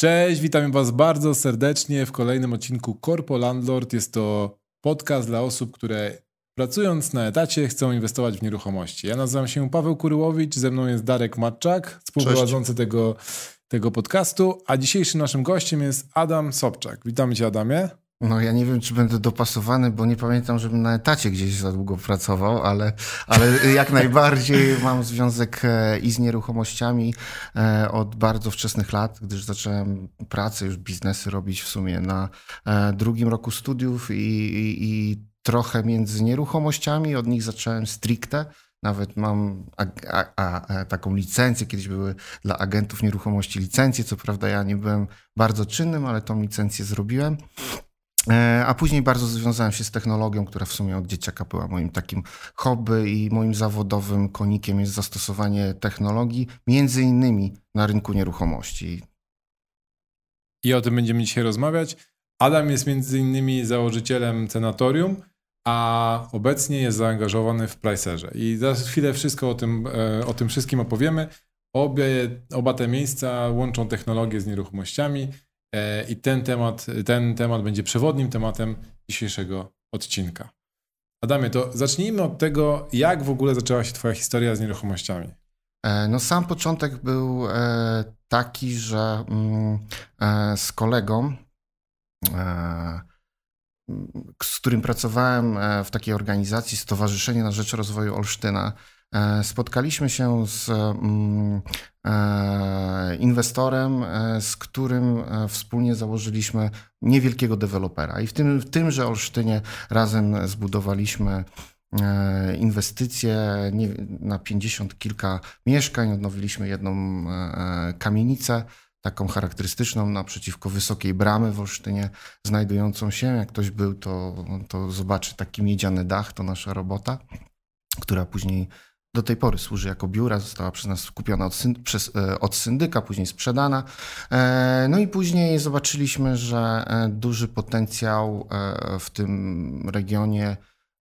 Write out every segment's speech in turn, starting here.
Cześć, witam Was bardzo serdecznie w kolejnym odcinku Corpo Landlord. Jest to podcast dla osób, które pracując na etacie chcą inwestować w nieruchomości. Ja nazywam się Paweł Kuryłowicz, ze mną jest Darek Matczak, współprowadzący tego, tego podcastu, a dzisiejszym naszym gościem jest Adam Sobczak. Witamy Cię Adamie. No ja nie wiem, czy będę dopasowany, bo nie pamiętam, żebym na etacie gdzieś za długo pracował, ale, ale jak najbardziej mam związek e, i z nieruchomościami e, od bardzo wczesnych lat, gdyż zacząłem pracę, już biznesy robić w sumie na e, drugim roku studiów i, i, i trochę między nieruchomościami. Od nich zacząłem stricte. Nawet mam a, a, a, taką licencję, kiedyś były dla agentów nieruchomości licencje, co prawda ja nie byłem bardzo czynnym, ale tą licencję zrobiłem. E, a później bardzo związałem się z technologią, która w sumie od dzieciaka była moim takim hobby i moim zawodowym konikiem jest zastosowanie technologii, między innymi na rynku nieruchomości. I o tym będziemy dzisiaj rozmawiać. Adam jest między innymi założycielem Cenatorium, a obecnie jest zaangażowany w Pricerze. I za chwilę wszystko o tym, e, o tym wszystkim opowiemy. Obie, oba te miejsca łączą technologię z nieruchomościami. E, I ten temat, ten temat będzie przewodnim tematem dzisiejszego odcinka. Adamie, to zacznijmy od tego, jak w ogóle zaczęła się Twoja historia z nieruchomościami. E, no, sam początek był e, taki, że mm, z kolegą, z którym pracowałem w takiej organizacji Stowarzyszenie na Rzecz Rozwoju Olsztyna, spotkaliśmy się z mm, e, inwestorem, e, z którym wspólnie założyliśmy niewielkiego dewelopera. I w, tym, w tymże Olsztynie razem zbudowaliśmy inwestycje na pięćdziesiąt kilka mieszkań. Odnowiliśmy jedną kamienicę, taką charakterystyczną naprzeciwko wysokiej bramy w Olsztynie, znajdującą się. Jak ktoś był, to, to zobaczy taki miedziany dach, to nasza robota, która później do tej pory służy jako biura, została przez nas kupiona od, syn przez, e, od syndyka, później sprzedana. E, no i później zobaczyliśmy, że e, duży potencjał w tym regionie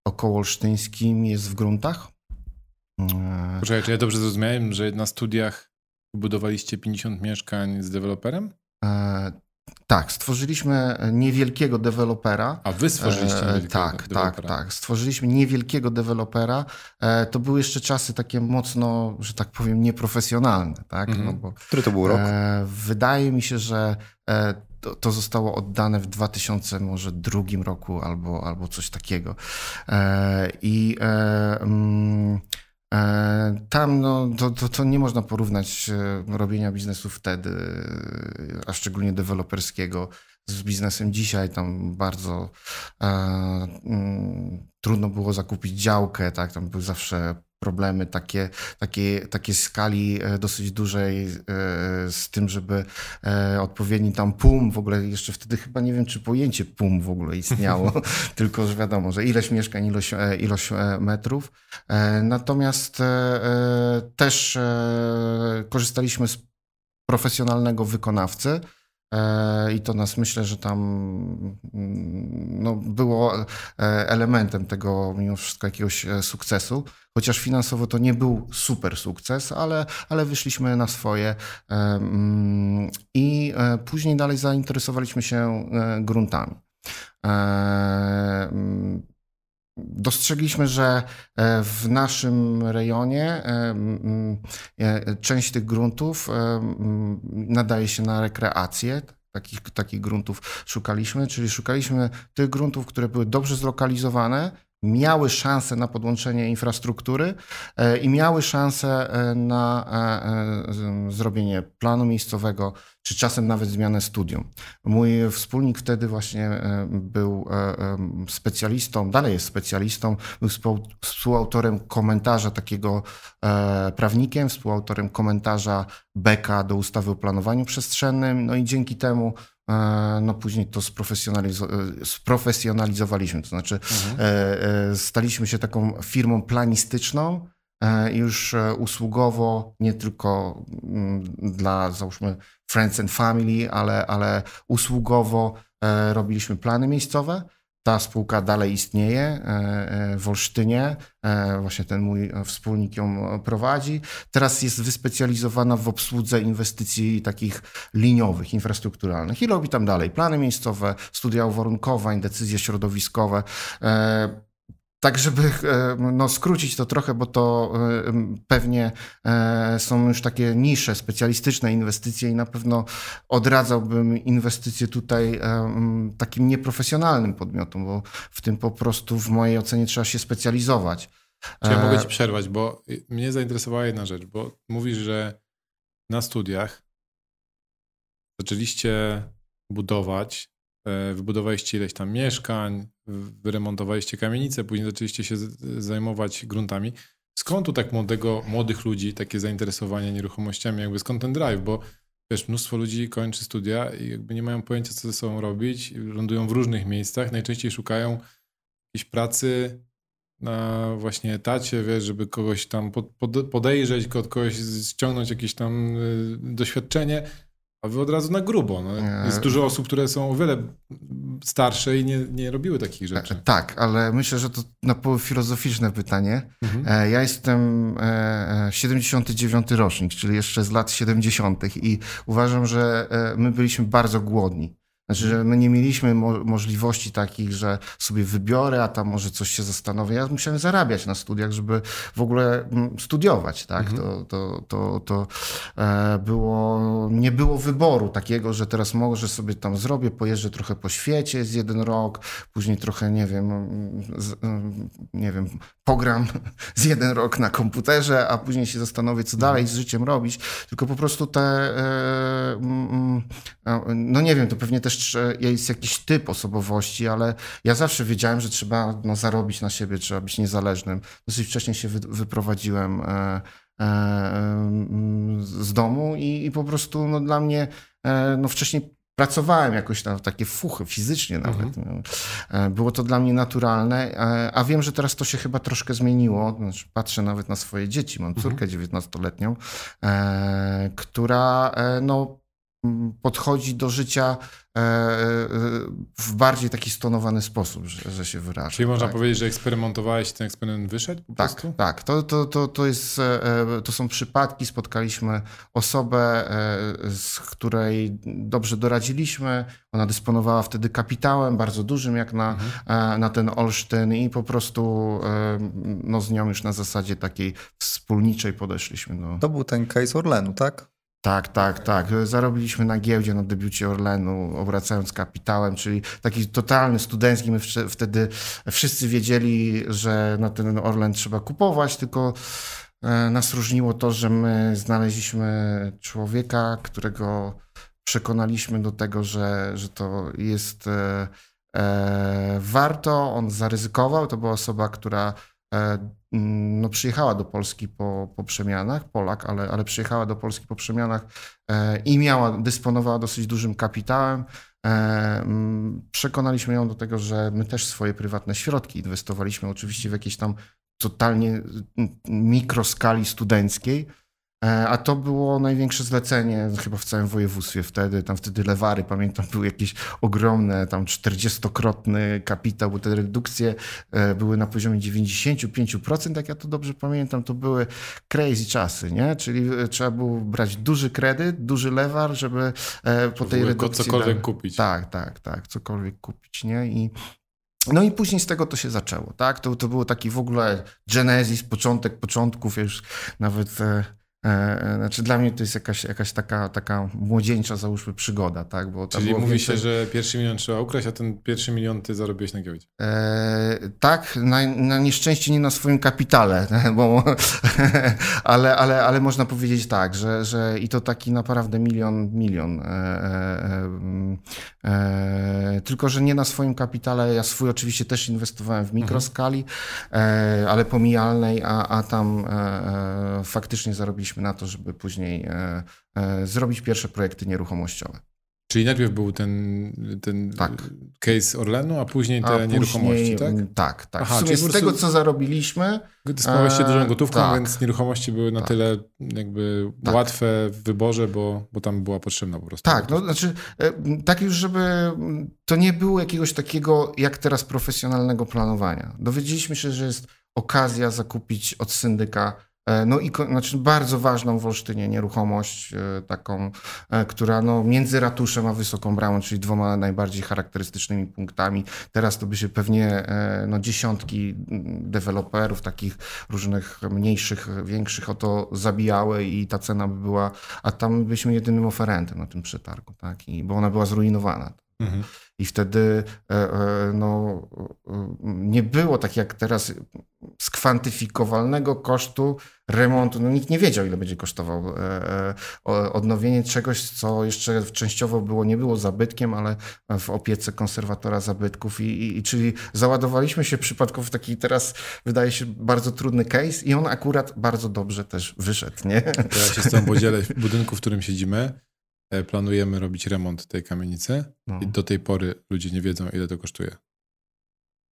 okołolsztyńskim jest w gruntach. Poczekaj, czy ja dobrze zrozumiałem, że na studiach budowaliście 50 mieszkań z deweloperem? Tak, stworzyliśmy niewielkiego dewelopera. A wy stworzyliście e, niewielkiego Tak, tak dewelopera. tak, tak. Stworzyliśmy niewielkiego dewelopera. E, to były jeszcze czasy takie mocno, że tak powiem, nieprofesjonalne. Tak? Mhm. No bo, Który to był rok? E, wydaje mi się, że to, to, zostało oddane w 2000 może drugim roku albo, albo coś takiego. I mm, E, tam no, to, to, to, nie można porównać e, robienia biznesu wtedy, a szczególnie deweloperskiego, z biznesem dzisiaj. Tam bardzo e, mm, trudno było zakupić działkę, tak? Tam były zawsze problemy takie, takie, takie skali e, dosyć dużej e, z tym, żeby e, odpowiedni tam PUM, w ogóle jeszcze wtedy chyba nie wiem, czy pojęcie PUM w ogóle istniało, tylko że wiadomo, że ilość mieszkań, ilość, ilość metrów. Natomiast też korzystaliśmy z profesjonalnego wykonawcy, I to nas myślę, że tam mm, no, było e, elementem tego mimo wszystko jakiegoś e, sukcesu. Chociaż finansowo to nie był super sukces, ale, ale wyszliśmy na swoje. Mm, I później dalej zainteresowaliśmy się gruntami. Dostrzegliśmy, że e, w naszym rejonie e, e, część tych gruntów nadaje się na rekreację. Takich, takich gruntów szukaliśmy, czyli szukaliśmy tych gruntów, które były dobrze zlokalizowane, miały szansę na podłączenie infrastruktury e, i miały szansę e, na e, zrobienie planu miejscowego, czy czasem nawet zmianę studium. Mój wspólnik wtedy właśnie był specjalistą, dalej jest specjalistą, był współautorem komentarza takiego prawnikiem, współautorem komentarza Beka do ustawy o planowaniu przestrzennym, no i dzięki temu no później to sprofesjonalizo- e, sprofesjonalizowaliśmy, to znaczy mhm. E, staliśmy się taką firmą planistyczną, już usługowo, nie tylko mm, dla załóżmy friends and family, ale, ale usługowo robiliśmy plany miejscowe, ta spółka dalej istnieje w Olsztynie. Właśnie ten mój wspólnik ją prowadzi. Teraz jest wyspecjalizowana w obsłudze inwestycji takich liniowych, infrastrukturalnych i robi tam dalej plany miejscowe, studia uwarunkowań, decyzje środowiskowe. Tak, żeby e, no, skrócić to trochę, bo to e, pewnie e, są już takie nisze, specjalistyczne inwestycje i na pewno odradzałbym inwestycje tutaj takim nieprofesjonalnym podmiotom, bo w tym po prostu w mojej ocenie trzeba się specjalizować. Czy ja mogę ci przerwać, bo mnie zainteresowała jedna rzecz, bo mówisz, że na studiach zaczęliście budować wybudowaliście ileś tam mieszkań, wyremontowaliście kamienice, później zaczęliście się zajmować gruntami. Skąd tu tak młodego, młodych ludzi takie zainteresowanie nieruchomościami, jakby skąd ten drive, bo wiesz, mnóstwo ludzi kończy studia i jakby nie mają pojęcia, co ze sobą robić, lądują w różnych miejscach, najczęściej szukają jakiejś pracy na właśnie etacie, wiesz, żeby kogoś tam podejrzeć, od kogoś ściągnąć jakieś tam y, doświadczenie, a wy od razu na grubo. No. Jest dużo osób, które są o wiele starsze i nie, nie robiły takich rzeczy. E, tak, ale myślę, że to na pół filozoficzne pytanie. Mhm. E, ja jestem 79 e, rocznik, czyli jeszcze z lat 70. i uważam, że my byliśmy bardzo głodni. Znaczy, że my nie mieliśmy mo możliwości takich, że sobie wybiorę, a tam może coś się zastanowię. Ja musiałem zarabiać na studiach, żeby w ogóle mm, studiować, tak? Mhm. To, to, to, to e, było, nie było wyboru takiego, że teraz może sobie tam zrobię, pojeżdżę trochę po świecie z jeden rok, później trochę, nie wiem, mm, z, mm, nie wiem, pogram z jeden rok na komputerze, a później się zastanowię, co dalej mhm. z życiem robić. Tylko po prostu te, e, no nie wiem, to pewnie też jest jakiś typ osobowości, ale ja zawsze wiedziałem, że trzeba no, zarobić na siebie, trzeba być niezależnym. Dosyć wcześnie się wy, wyprowadziłem e, e, z domu i, i, po prostu no, dla mnie e, no, wcześniej pracowałem jakoś tam takie fuchy, fizycznie nawet. Mhm. E, było to dla mnie naturalne, e, a wiem, że teraz to się chyba troszkę zmieniło. Znaczy, patrzę nawet na swoje dzieci. Mam córkę mhm. 19-letnią, e, która no, podchodzi do życia e, e, w bardziej taki stonowany sposób, że, że się wyraża. Czyli można tak? powiedzieć, że eksperymentowałeś, ten eksperyment wyszedł po tak, prostu? Tak, to, to, to, to, jest, e, to są przypadki, spotkaliśmy osobę, z której dobrze doradziliśmy, ona dysponowała wtedy kapitałem bardzo dużym jak na, mhm. na ten Olsztyn i po prostu no, z nią już na zasadzie takiej wspólniczej podeszliśmy. No. To był ten case Orlenu, tak? Tak, tak, tak. Zarobiliśmy na giełdzie na debiucie Orlenu, obracając kapitałem, czyli taki totalny studencki. My wtedy wszyscy wiedzieli, że na ten Orlen trzeba kupować, tylko e, nas różniło to, że my znaleźliśmy człowieka, którego przekonaliśmy do tego, że, że to jest e, e, warto. On zaryzykował. To była osoba, która no, przyjechała do Polski po, po przemianach, Polak, ale, ale przyjechała do Polski po przemianach e, i miała, dysponowała dosyć dużym kapitałem. E, mm, przekonaliśmy ją do tego, że my też swoje prywatne środki inwestowaliśmy, oczywiście w jakiejś tam totalnie mm, mikroskali studenckiej, E, a to było największe zlecenie chyba w całym województwie wtedy. Tam wtedy lewary, pamiętam, były jakieś ogromne, tam 40-krotny kapitał, bo te redukcje e, były na poziomie 95%, jak ja to dobrze pamiętam, to były crazy czasy, nie? Czyli e, trzeba było brać duży kredyt, duży lewar, żeby po tej redukcji... Cokolwiek kupić. Tak, tak, tak, cokolwiek kupić, nie? I no i później z tego to się zaczęło, tak? To, to było taki w ogóle genesis, początek początków, już nawet E, e, znaczy dla mnie to jest jakaś, jakaś taka, taka młodzieńcza, załóżmy, przygoda, tak? Bo Czyli mówi więcej... się, że pierwszy milion trzeba ukraść, a ten pierwszy milion ty zarobiłeś na giełdzie. E, tak, na, na, nieszczęście nie na swoim kapitale, bo, ale, ale, ale można powiedzieć tak, że, że i to taki naprawdę milion, milion. E, e, e, tylko, że nie na swoim kapitale, ja swój oczywiście też inwestowałem w mikroskali, mhm. ale pomijalnej, a, a tam faktycznie zarobiliśmy na to, żeby później e, e, zrobić pierwsze projekty nieruchomościowe. Czyli najpierw był ten, ten Tak. case Orlenu, a później te A nieruchomości, później, tak? mm, Tak, tak. Aha, w sumie z prostu- tego, co zarobiliśmy, Dysponowaliście Eee, dużą gotówką, tak. więc nieruchomości były na Tak. tyle jakby Tak. łatwe w wyborze, bo, bo tam była potrzebna po prostu. Tak, no znaczy, e, tak już, żeby to nie było jakiegoś takiego, jak teraz, profesjonalnego planowania. Dowiedzieliśmy się, że jest okazja zakupić od syndyka, e, no i znaczy bardzo ważną w Olsztynie nieruchomość, e, taką, e, która no, między ratuszem a Wysoką Bramą, czyli dwoma najbardziej charakterystycznymi punktami. Teraz to by się pewnie e, no, dziesiątki mm, deweloperów, takich różnych mniejszych, większych o to zabijały i ta cena by była a tam byliśmy jedynym oferentem na tym przetargu, tak? I, bo ona była zrujnowana. Mhm. I wtedy e, e, no, nie było tak jak teraz skwantyfikowalnego kosztu remontu. No, nikt nie wiedział, ile będzie kosztował e, odnowienie czegoś, co jeszcze częściowo było, nie było zabytkiem, ale w opiece konserwatora zabytków. I, i, i czyli załadowaliśmy się przypadkowo w taki teraz, wydaje się, bardzo trudny case i on akurat bardzo dobrze też wyszedł, nie? Ja się z tą podzielę. W budynku, w którym siedzimy, planujemy robić remont tej kamienicy No. i do tej pory ludzie nie wiedzą, ile to kosztuje.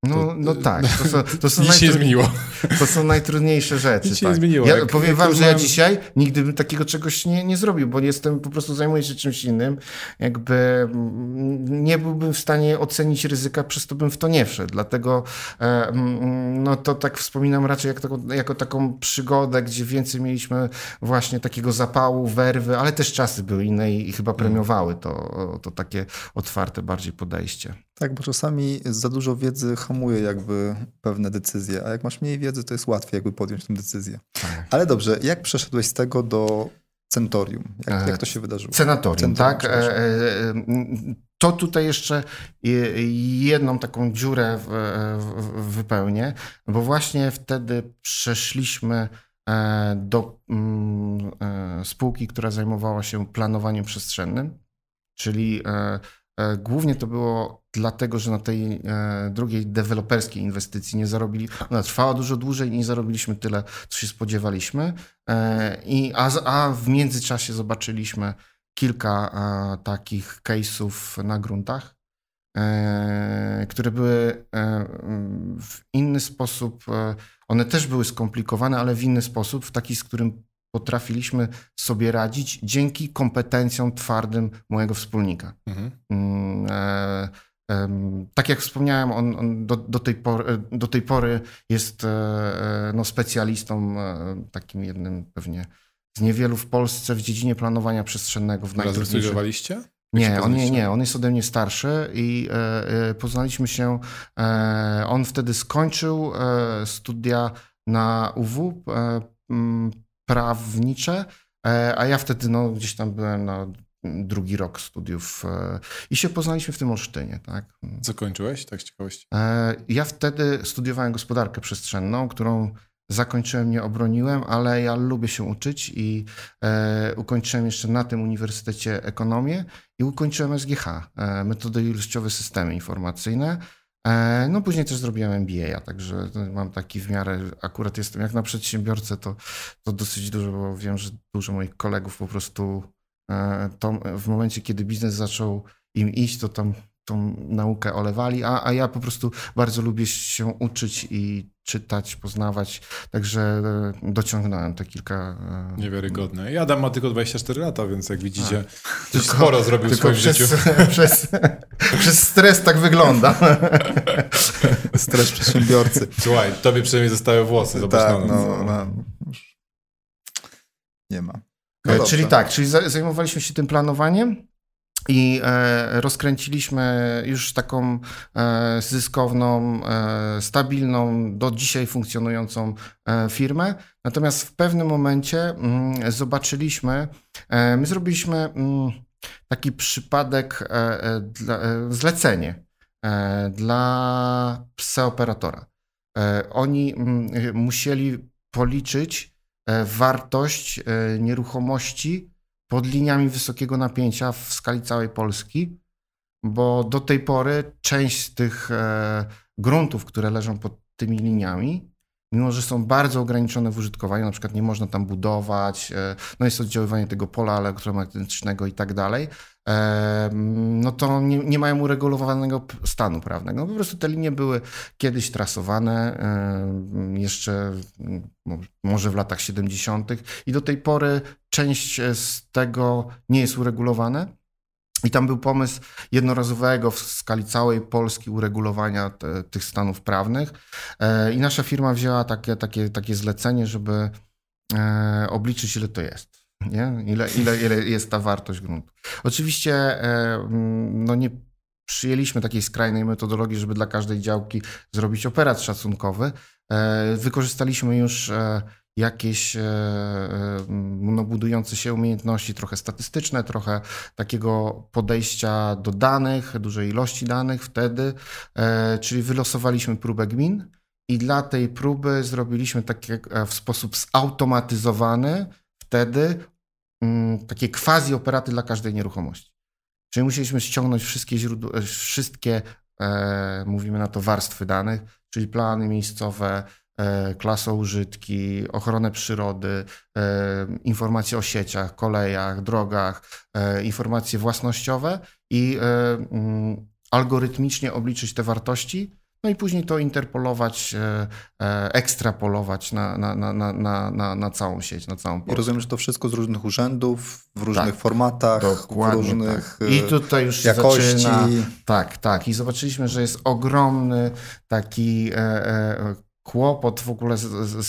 No, no tak, to są, to są, się najtru- zmieniło. to są najtrudniejsze rzeczy. Nic się tak. nie zmieniło. Ja Jak- powiem jak wam, że ja dzisiaj nigdy bym takiego czegoś nie, nie zrobił, bo jestem, po prostu zajmuję się czymś innym. Jakby mm, nie byłbym w stanie ocenić ryzyka, przez to bym w to nie wszedł. Dlatego e, mm, no to tak wspominam raczej jak taką, jako taką przygodę, gdzie więcej mieliśmy właśnie takiego zapału, werwy, ale też czasy były inne i, i chyba Mm. premiowały to, to takie otwarte bardziej podejście. Tak, bo czasami za dużo wiedzy hamuje jakby pewne decyzje, a jak masz mniej wiedzy, to jest łatwiej jakby podjąć tę decyzję. Tak. Ale dobrze, jak przeszedłeś z tego do centorium? Jak, E, jak to się wydarzyło? Senatorium, Senatorium, tak? E, e, To tutaj jeszcze je- jedną taką dziurę wypełnię, bo właśnie wtedy przeszliśmy do mm, spółki, która zajmowała się planowaniem przestrzennym, czyli głównie to było dlatego, że na tej e, drugiej deweloperskiej inwestycji nie zarobili, ona trwała dużo dłużej nie zarobiliśmy tyle, co się spodziewaliśmy. E, I, a, a w międzyczasie zobaczyliśmy kilka e, takich case'ów na gruntach, e, które były e, w inny sposób, e, one też były skomplikowane, ale w inny sposób, w taki, z którym potrafiliśmy sobie radzić dzięki kompetencjom twardym mojego wspólnika. Mhm. Mm, e, em, tak jak wspomniałem, on, on do, do, tej pory, do tej pory jest e, e, no, specjalistą, e, takim jednym pewnie z niewielu w Polsce w dziedzinie planowania przestrzennego. W Razem studiowaliście? Nie, on nie, nie, on jest ode mnie starszy i e, e, poznaliśmy się. E, on wtedy skończył e, studia na UW e, prawnicze, e, a ja wtedy no, gdzieś tam byłem na drugi rok studiów e, i się poznaliśmy w tym Olsztynie. Tak? Co kończyłeś, tak z ciekawości? E, Ja wtedy studiowałem gospodarkę przestrzenną, którą zakończyłem, nie obroniłem, ale ja lubię się uczyć i e, ukończyłem jeszcze na tym uniwersytecie ekonomię i ukończyłem SGH, e, metody ilościowe systemy informacyjne. E, no później też zrobiłem MBA, także mam taki w miarę, akurat jestem jak na przedsiębiorcę, to, to dosyć dużo, bo wiem, że dużo moich kolegów po prostu e, to w momencie, kiedy biznes zaczął im iść, to tam tą naukę olewali, a, a ja po prostu bardzo lubię się uczyć i czytać, poznawać, także e, dociągnąłem te kilka... e, Niewiarygodne. I Adam ma tylko 24 lata, więc jak widzicie, coś Tylko- sporo zrobił w Tylko swoim przez, życiu. przez, przez stres tak wygląda. Stres przedsiębiorcy. Słuchaj, tobie przynajmniej zostały włosy, zobacz tak, no, no, nie ma. No E, czyli tak, czyli za- zajmowaliśmy się tym planowaniem i e, rozkręciliśmy już taką e, zyskowną, e, stabilną, do dzisiaj funkcjonującą firmę. Natomiast w pewnym momencie mm, zobaczyliśmy, my zrobiliśmy mm, taki przypadek, zlecenie dla psa operatora. Oni mm, musieli policzyć wartość nieruchomości pod liniami wysokiego napięcia w skali całej Polski, bo do tej pory część z tych e, gruntów, które leżą pod tymi liniami, mimo że są bardzo ograniczone w użytkowaniu, na przykład nie można tam budować, no jest oddziaływanie tego pola elektromagnetycznego i tak dalej, no to nie, nie, mają uregulowanego stanu prawnego. No po prostu te linie były kiedyś trasowane, jeszcze może w latach 70. i do tej pory część z tego nie jest uregulowane. I tam był pomysł jednorazowego w skali całej Polski uregulowania te, tych stanów prawnych. E, I nasza firma wzięła takie, takie, takie zlecenie, żeby e, obliczyć, ile to jest nie? Ile, ile, ile jest ta wartość gruntu. Oczywiście e, no nie przyjęliśmy takiej skrajnej metodologii, żeby dla każdej działki zrobić operat szacunkowy. E, wykorzystaliśmy już e, jakieś no, budujące się umiejętności, trochę statystyczne, trochę takiego podejścia do danych, dużej ilości danych wtedy, czyli wylosowaliśmy próbę gmin i dla tej próby zrobiliśmy takie w sposób zautomatyzowany wtedy Mm, takie quasi operaty dla każdej nieruchomości. Czyli musieliśmy ściągnąć wszystkie źródła, e, wszystkie, e, mówimy na to, warstwy danych, czyli plany miejscowe, e, klasoużytki, ochronę przyrody, e, informacje o sieciach, kolejach, drogach, e, informacje własnościowe i mm, algorytmicznie obliczyć te wartości no i później to interpolować, ekstrapolować na, na, na, na, na, na całą sieć, na całą Polskę. I rozumiem, że to wszystko z różnych urzędów, w różnych tak, formatach, w różnych tak. I tutaj już jakości. Zaczyna, tak, tak. I zobaczyliśmy, że jest ogromny taki kłopot w ogóle z, z,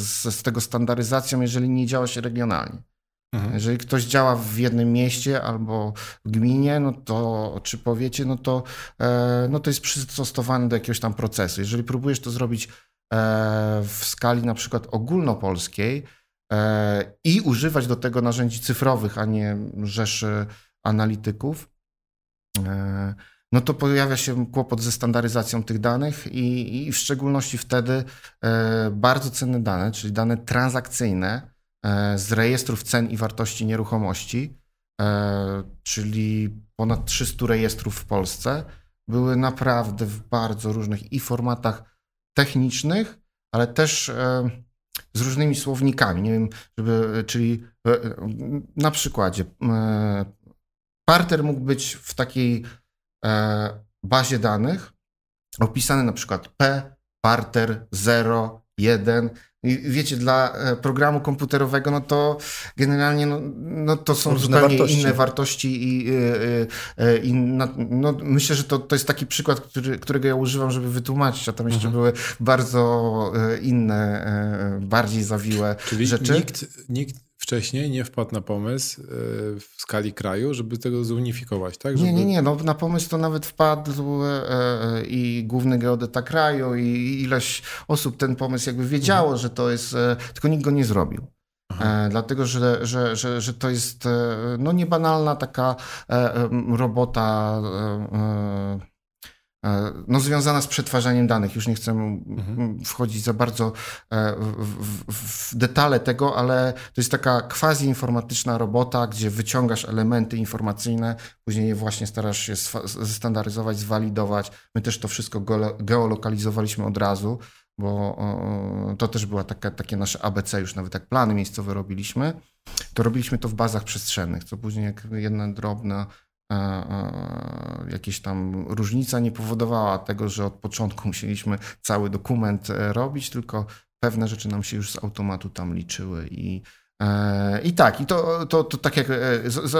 z, z tego standaryzacją, jeżeli nie działa się regionalnie. Mhm. Jeżeli ktoś działa w jednym mieście albo w gminie, no to czy powiecie, no to, e, no to jest przystosowany do jakiegoś tam procesu. Jeżeli próbujesz to zrobić e, w skali na przykład ogólnopolskiej e, i używać do tego narzędzi cyfrowych, a nie rzeszy analityków, no to pojawia się kłopot ze standaryzacją tych danych i, i w szczególności wtedy bardzo cenne dane, czyli dane transakcyjne, E, z rejestrów cen i wartości nieruchomości, e, czyli ponad 300 rejestrów w Polsce, były naprawdę w bardzo różnych i formatach technicznych, ale też e, z różnymi słownikami. Nie wiem, żeby, czyli na przykładzie parter mógł być w takiej bazie danych opisany na przykład P, parter 0, 1 i wiecie, dla e, programu komputerowego, no to generalnie no, no to są Różne zupełnie wartości. inne wartości i, i, e, e, i na, no, myślę, że to, to jest taki przykład, który, którego ja używam, żeby wytłumaczyć, a tam jeszcze mhm. były bardzo inne, bardziej zawiłe Czyli rzeczy. Nikt, nikt wcześniej nie wpadł na pomysł w skali kraju, żeby tego zunifikować, tak? Żeby... Nie, nie, nie. No, na pomysł to nawet wpadł i główny geodeta kraju i ileś osób ten pomysł jakby wiedziało, mhm. że to jest, e, tylko nikt go nie zrobił. E, dlatego, że, że, że, że to jest e, no, niebanalna taka robota no, związana z przetwarzaniem danych. Już nie chcę mhm. wchodzić za bardzo w, w, w, detale tego, ale to jest taka quasi-informatyczna robota, gdzie wyciągasz elementy informacyjne, później je właśnie starasz się zestandaryzować, zwalidować. My też to wszystko geolokalizowaliśmy od razu bo to też była taka, takie nasze ABC, już nawet jak plany miejscowe robiliśmy, to robiliśmy to w bazach przestrzennych, co później jak jedna drobna e, e, jakieś tam różnica nie powodowała tego, że od początku musieliśmy cały dokument e, robić, tylko pewne rzeczy nam się już z automatu tam liczyły i, i tak, i to, to, to tak jak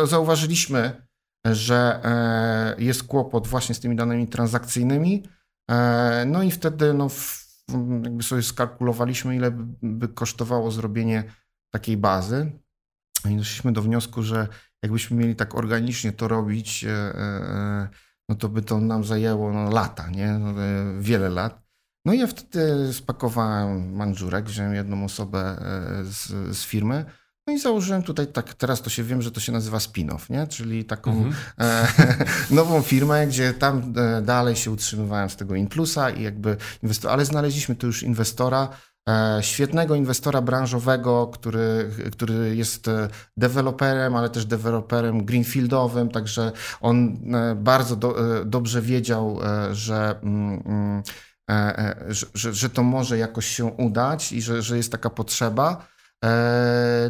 zauważyliśmy, że jest kłopot właśnie z tymi danymi transakcyjnymi, no i wtedy no, jakby sobie skalkulowaliśmy, ile by kosztowało zrobienie takiej bazy. I doszliśmy do wniosku, że jakbyśmy mieli tak organicznie to robić, e, e, no to by to nam zajęło no, lata, nie? No, e, wiele lat. No i ja wtedy spakowałem manżurek, wziąłem jedną osobę z, z firmy, no i założyłem tutaj tak, teraz to się wiem, że to się nazywa spin-off, nie? czyli taką mhm. e, nową firmę, gdzie tam e, dalej się utrzymywałem z tego Inplusa i jakby inwestor, ale znaleźliśmy tu już inwestora, e, świetnego inwestora branżowego, który, który jest e, deweloperem, ale też deweloperem greenfieldowym, także on e, bardzo do, e, dobrze wiedział, mm, mm, że, że, że to może jakoś się udać i że, że jest taka potrzeba.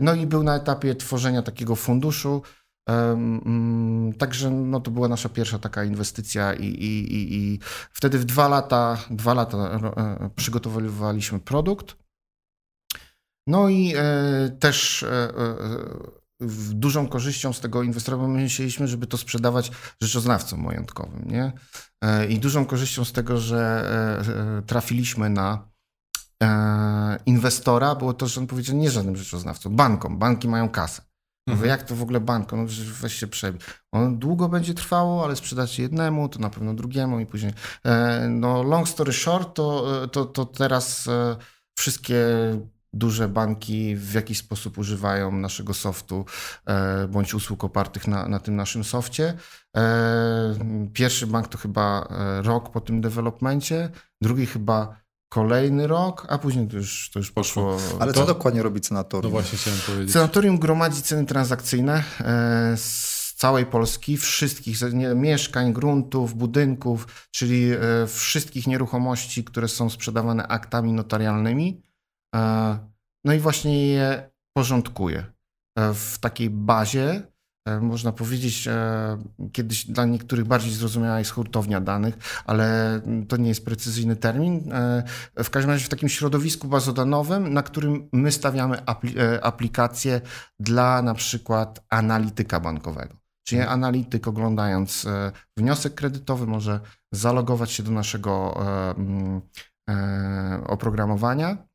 No i był na etapie tworzenia takiego funduszu. Mm, także no, to była nasza pierwsza taka inwestycja i, i, i, i wtedy w dwa lata, dwa lata przygotowywaliśmy produkt. No i e, też e, e, dużą korzyścią z tego inwestora, bo my myśleliśmy, żeby to sprzedawać rzeczoznawcom majątkowym. Nie? E, I dużą korzyścią z tego, że e, e, trafiliśmy na inwestora, było to, że on powiedział nie żadnym rzeczoznawcom, bankom. Banki mają kasę. Mówię, mhm. jak to w ogóle bank? No weź się przebij. On długo będzie trwało, ale sprzedacie jednemu, to na pewno drugiemu i później. No long story short, to, to, to teraz wszystkie duże banki w jakiś sposób używają naszego softu e, bądź usług opartych na, na tym naszym softie. E, pierwszy bank to chyba e, rok po tym developmencie, drugi chyba kolejny rok, a później to już, to już poszło. Ale to, co dokładnie robi Cenatorium? No właśnie chciałem powiedzieć. Cenatorium gromadzi ceny transakcyjne z całej Polski, wszystkich mieszkań, gruntów, budynków, czyli wszystkich nieruchomości, które są sprzedawane aktami notarialnymi E, no i właśnie je porządkuje e, w takiej bazie. E, można powiedzieć, kiedyś dla niektórych bardziej zrozumiała jest hurtownia danych, ale to nie jest precyzyjny termin. W każdym razie w takim środowisku bazodanowym, na którym my stawiamy aplikacje dla na przykład analityka bankowego. Czyli mhm. analityk oglądając wniosek kredytowy może zalogować się do naszego oprogramowania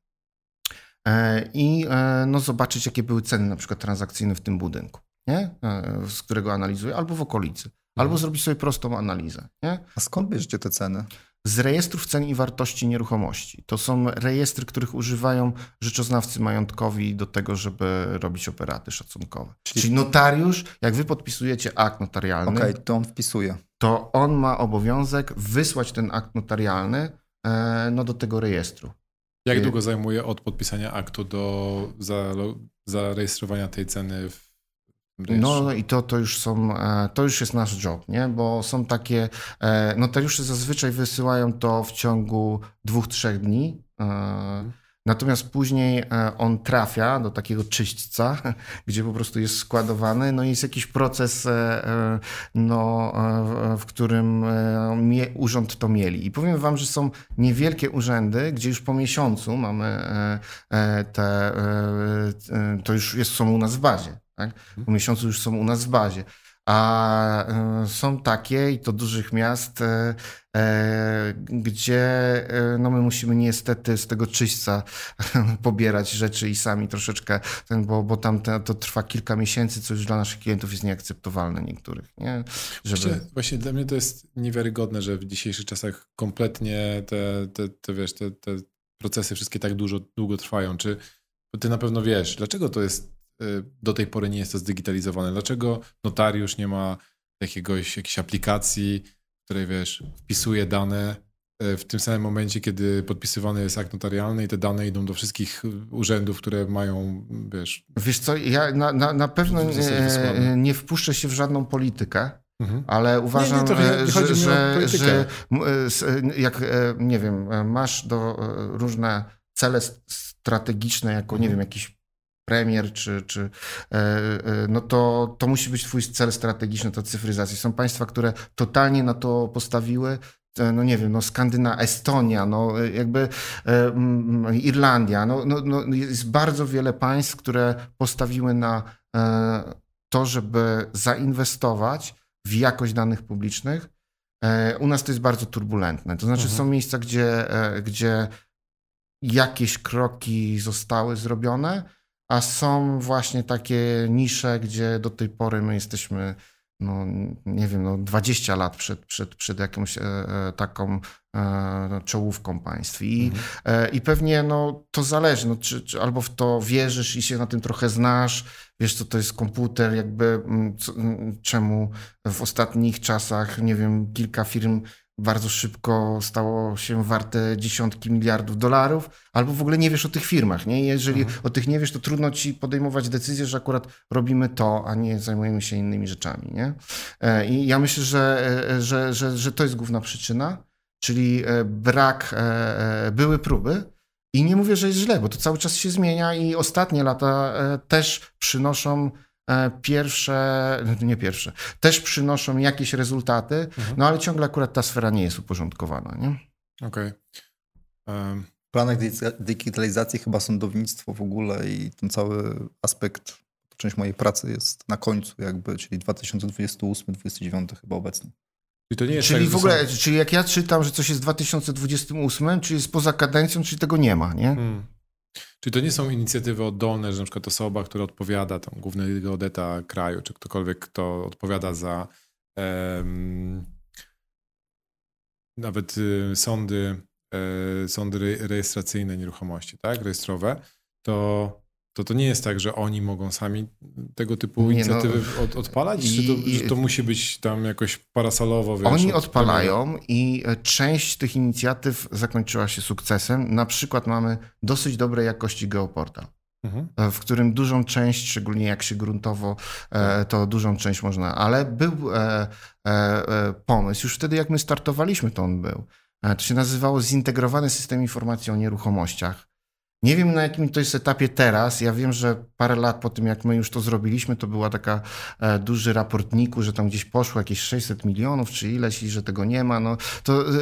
E, i e, no, zobaczyć, jakie były ceny na przykład transakcyjne w tym budynku, nie? E, z którego analizuję, albo w okolicy. Albo mhm. zrobić sobie prostą analizę. Nie? A skąd bierzecie te ceny? Z rejestrów cen i wartości nieruchomości. To są rejestry, których używają rzeczoznawcy majątkowi do tego, żeby robić operaty szacunkowe. Czyli, Czyli notariusz, jak wy podpisujecie akt notarialny, Okej, okay, to on wpisuje. To on ma obowiązek wysłać ten akt notarialny no, do tego rejestru. Jak długo zajmuje od podpisania aktu do zarejestrowania tej ceny w no, no i to, to już są, e, to już jest nasz job, nie? Bo są takie, e, notariusze zazwyczaj wysyłają to w ciągu dwóch, trzech dni. E, mhm. Natomiast później on trafia do takiego czyśćca, gdzie po prostu jest składowany, no i jest jakiś proces, no, w którym urząd to mieli. I powiem wam, że są niewielkie urzędy, gdzie już po miesiącu mamy te, to już jest, są u nas w bazie. Tak? Po miesiącu już są u nas w bazie. A e, są takie, i to dużych miast, e, e, gdzie no my musimy niestety z tego czyśćca pobierać rzeczy i sami troszeczkę, ten, bo, bo tam to trwa kilka miesięcy, co już dla naszych klientów jest nieakceptowalne niektórych. Nie? Żeby... Właśnie, właśnie dla mnie to jest niewiarygodne, że w dzisiejszych czasach kompletnie te, te, te wiesz, te, te procesy wszystkie tak dużo, długo trwają. Czy ty na pewno wiesz, dlaczego to jest Y, do tej pory nie jest to zdigitalizowane? Dlaczego notariusz nie ma jakiegoś, jakiejś aplikacji, w której wiesz, wpisuje dane y, w tym samym momencie, kiedy podpisywany jest akt notarialny i te dane idą do wszystkich urzędów, które mają, wiesz... Wiesz co, ja na, na, na pewno nie, nie wpuszczę się w żadną politykę, Mhm. Ale uważam, nie, nie, że, że, że, jak nie wiem, masz do różne cele strategiczne, jako mhm. nie wiem, jakiś premier, czy, czy e, e, no to, to musi być twój cel strategiczny, to cyfryzacji. Są państwa, które totalnie na to postawiły, e, no nie wiem, no Skandyna, Estonia, no jakby e, Irlandia, no, no, no, jest bardzo wiele państw, które postawiły na e, to, żeby zainwestować w jakość danych publicznych. E, u nas to jest bardzo turbulentne. To znaczy mhm. są miejsca, gdzie, gdzie jakieś kroki zostały zrobione, a są właśnie takie nisze, gdzie do tej pory my jesteśmy, no nie wiem, no 20 lat przed, przed, przed jakąś e, e taką e, czołówką państw. I, mhm. e, I pewnie no, to zależy, no, czy, czy, albo w to wierzysz i się na tym trochę znasz, wiesz co to jest komputer, jakby mm, mm, czemu w ostatnich czasach, nie wiem, kilka firm bardzo szybko stało się warte dziesiątki miliardów dolarów, albo w ogóle nie wiesz o tych firmach. Nie? Jeżeli mhm. o tych nie wiesz, to trudno ci podejmować decyzję, że akurat robimy to, a nie zajmujemy się innymi rzeczami. Nie? E, I ja myślę, że, e, że, że, że to jest główna przyczyna. czyli brak, były próby. I nie mówię, że jest źle, bo to cały czas się zmienia i ostatnie lata też przynoszą pierwsze, nie pierwsze, też przynoszą jakieś rezultaty, mhm. no ale ciągle akurat ta sfera nie jest uporządkowana. Nie? Okej. Okay. Um. W planach digitalizacji chyba sądownictwo w ogóle i ten cały aspekt, część mojej pracy jest na końcu jakby, czyli 2028-2029 chyba obecnie. Czyli, to nie jest czyli tak, w ogóle, są... czyli jak ja czytam, że coś jest w 2028, czyli jest poza kadencją, czyli tego nie ma, nie? Hmm. Czyli to nie są inicjatywy oddolne, że na przykład osoba, która odpowiada, tam główny geodeta kraju, czy ktokolwiek, kto odpowiada za um, nawet y, sądy, y, sądy rejestracyjne nieruchomości, tak, rejestrowe, to to to nie jest tak, że oni mogą sami tego typu no. inicjatywy no, od, odpalać? I, czy to, że to musi być tam jakoś parasolowo? Wiesz, oni odpalają i e, część tych inicjatyw zakończyła się sukcesem. Na przykład mamy dosyć dobrej jakości geoportal. Mhm. E, w którym dużą część, szczególnie jak się gruntowo, e, to dużą część można, ale był pomysł, już wtedy jak my startowaliśmy, to on był. To się nazywało Zintegrowany System Informacji o Nieruchomościach. Nie wiem na jakim to jest etapie teraz. Ja wiem, że parę lat po tym, jak my już to zrobiliśmy, to była taka e, duży raportniku, że tam gdzieś poszło jakieś 600 milionów czy ileś i że tego nie ma. No, to e,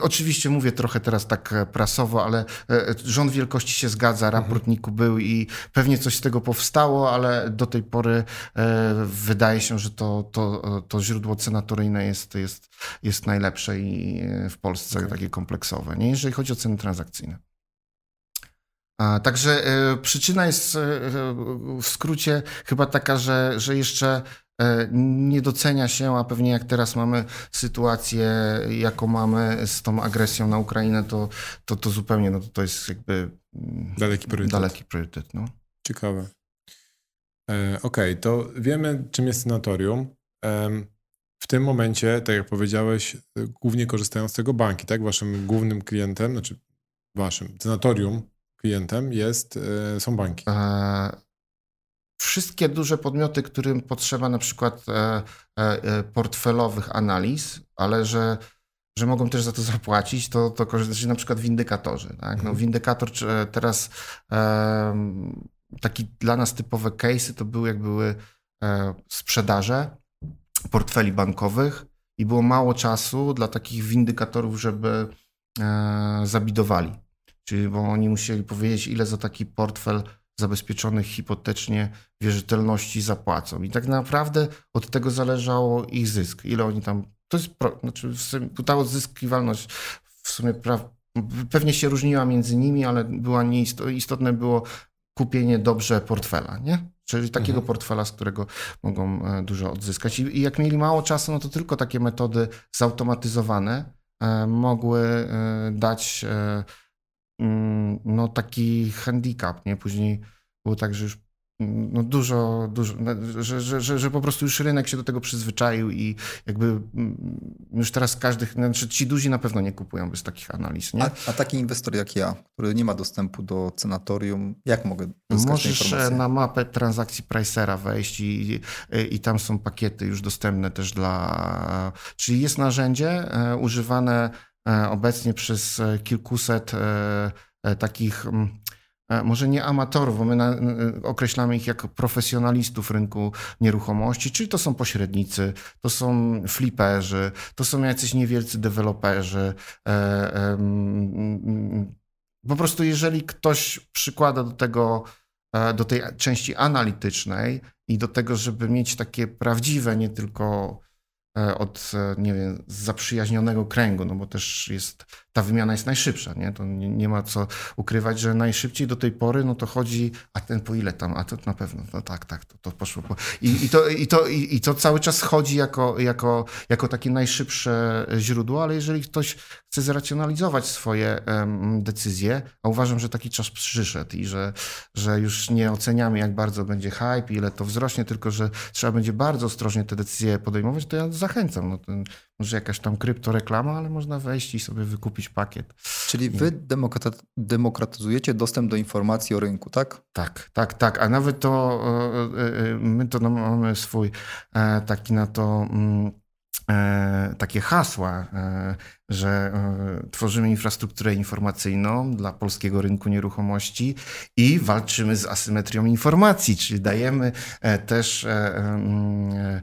oczywiście mówię trochę teraz tak e, prasowo, ale e, rząd wielkości się zgadza, mhm. raportniku był i pewnie coś z tego powstało, ale do tej pory e, wydaje się, że to, to, to źródło cenatoryjne jest, jest, jest najlepsze i e, w Polsce okay. takie kompleksowe, nie? jeżeli chodzi o ceny transakcyjne. Także e, przyczyna jest e, w skrócie chyba taka, że, że jeszcze nie docenia się, a pewnie jak teraz mamy sytuację, jaką mamy z tą agresją na Ukrainę, to, to, to zupełnie no to, to jest jakby mm, daleki priorytet. Daleki priorytet no. Ciekawe. E, Okej, okay, to wiemy, czym jest sanatorium. E, w tym momencie, tak jak powiedziałeś, głównie korzystają z tego banki, tak? Waszym głównym klientem, znaczy waszym sanatorium klientem jest, e, są banki? E, wszystkie duże podmioty, którym potrzeba na przykład e, portfelowych analiz, ale że, że mogą też za to zapłacić, to, to korzystają na przykład windykatorzy. Tak? No, mhm. windykator teraz taki dla nas typowe case'y to były jak były sprzedaże portfeli bankowych i było mało czasu dla takich windykatorów, żeby zabidowali. Czyli bo oni musieli powiedzieć, ile za taki portfel zabezpieczonych hipotecznie wierzytelności zapłacą. I tak naprawdę od tego zależało ich zysk. Ile oni tam. To jest. Pro, znaczy, ta odzyskiwalność w sumie pra, pewnie się różniła między nimi, ale była nieistotne było kupienie dobrze portfela, nie? Czyli takiego mhm. portfela, z którego mogą e, dużo odzyskać. I, I, jak mieli mało czasu, no to tylko takie metody zautomatyzowane e, mogły e, dać no, taki handicap, nie? Później było tak, że już mm, no dużo, dużo że, że, że, że, po prostu już rynek się do tego przyzwyczaił i jakby mm, już teraz każdy, znaczy ci duzi na pewno nie kupują bez takich analiz. Nie? A, a taki inwestor jak ja, który nie ma dostępu do cenatorium, jak mogę Możesz e, na mapę transakcji Pricera wejść i, i tam są pakiety już dostępne też dla... Czyli jest narzędzie e, używane E, obecnie przez e, kilkuset e, takich, może nie amatorów, bo my określamy ich jako profesjonalistów rynku nieruchomości, czyli to są pośrednicy, to są fliperzy, to są jacyś niewielcy deweloperzy. Po prostu jeżeli ktoś przykłada do tego, do tej części analitycznej i do tego, żeby mieć takie prawdziwe, nie tylko E, od, e, nie wiem, zaprzyjaźnionego kręgu, no bo też jest, ta wymiana jest najszybsza, nie? To nie, nie, ma co ukrywać, że najszybciej do tej pory, no to chodzi, a ten po ile tam, a to na pewno, no tak, tak, to, to poszło. Po... I, i, to, i, to, i, i to cały czas chodzi jako, jako, jako takie najszybsze źródło, ale jeżeli ktoś chce zracjonalizować swoje um, decyzje, a uważam, że taki czas przyszedł i że, że już nie oceniamy, jak bardzo będzie hype, ile to wzrośnie, tylko że trzeba będzie bardzo ostrożnie te decyzje podejmować, to ja zachęcam. No, ten, może jakaś tam kryptoreklama, ale można wejść i sobie wykupić pakiet. Czyli wy demokratyzujecie dostęp do informacji o rynku, tak? Tak, tak, tak. A nawet to e, e, e, my to mamy swój taki na to mm, takie hasła, że tworzymy infrastrukturę informacyjną dla polskiego rynku nieruchomości i walczymy z asymetrią informacji, czyli dajemy też mm,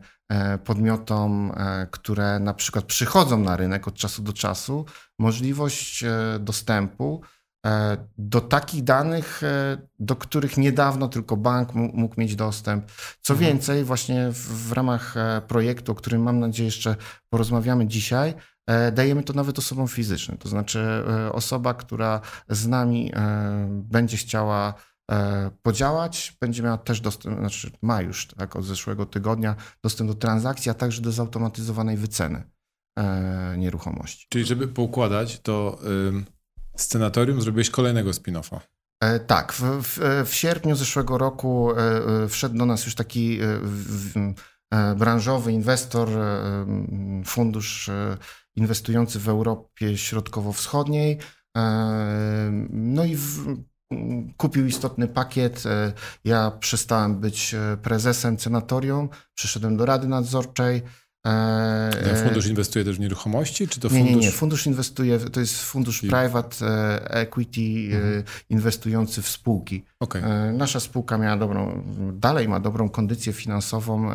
podmiotom, e, które na przykład przychodzą na rynek od czasu do czasu, możliwość e, dostępu e, do takich danych, e, do których niedawno tylko bank mógł mieć dostęp. Co Mhm. więcej, właśnie w, w ramach e, projektu, o którym mam nadzieję jeszcze porozmawiamy dzisiaj, e, dajemy to nawet osobom fizycznym. To znaczy e, osoba, która z nami e, będzie chciała e, podziałać, będzie miała też dostęp, znaczy ma już tak, od zeszłego tygodnia dostęp do transakcji, a także do zautomatyzowanej wyceny e, nieruchomości. Czyli żeby poukładać, to scenatorium zrobiłeś kolejnego spin-offa. E, Tak, w, w, w sierpniu zeszłego roku e, e, wszedł do nas już taki e, w, e, branżowy inwestor, e, fundusz e, inwestujący w Europie Środkowo-Wschodniej. E, No i kupił istotny pakiet. E, Ja przestałem być e, prezesem senatorium, przyszedłem do Rady Nadzorczej. E, Ten fundusz inwestuje też w nieruchomości, czy to nie, fundusz... nie, nie. Fundusz inwestuje, to jest fundusz Czyli- private equity Mhm. inwestujący w spółki. E, Nasza spółka miała dobrą, dalej ma dobrą kondycję finansową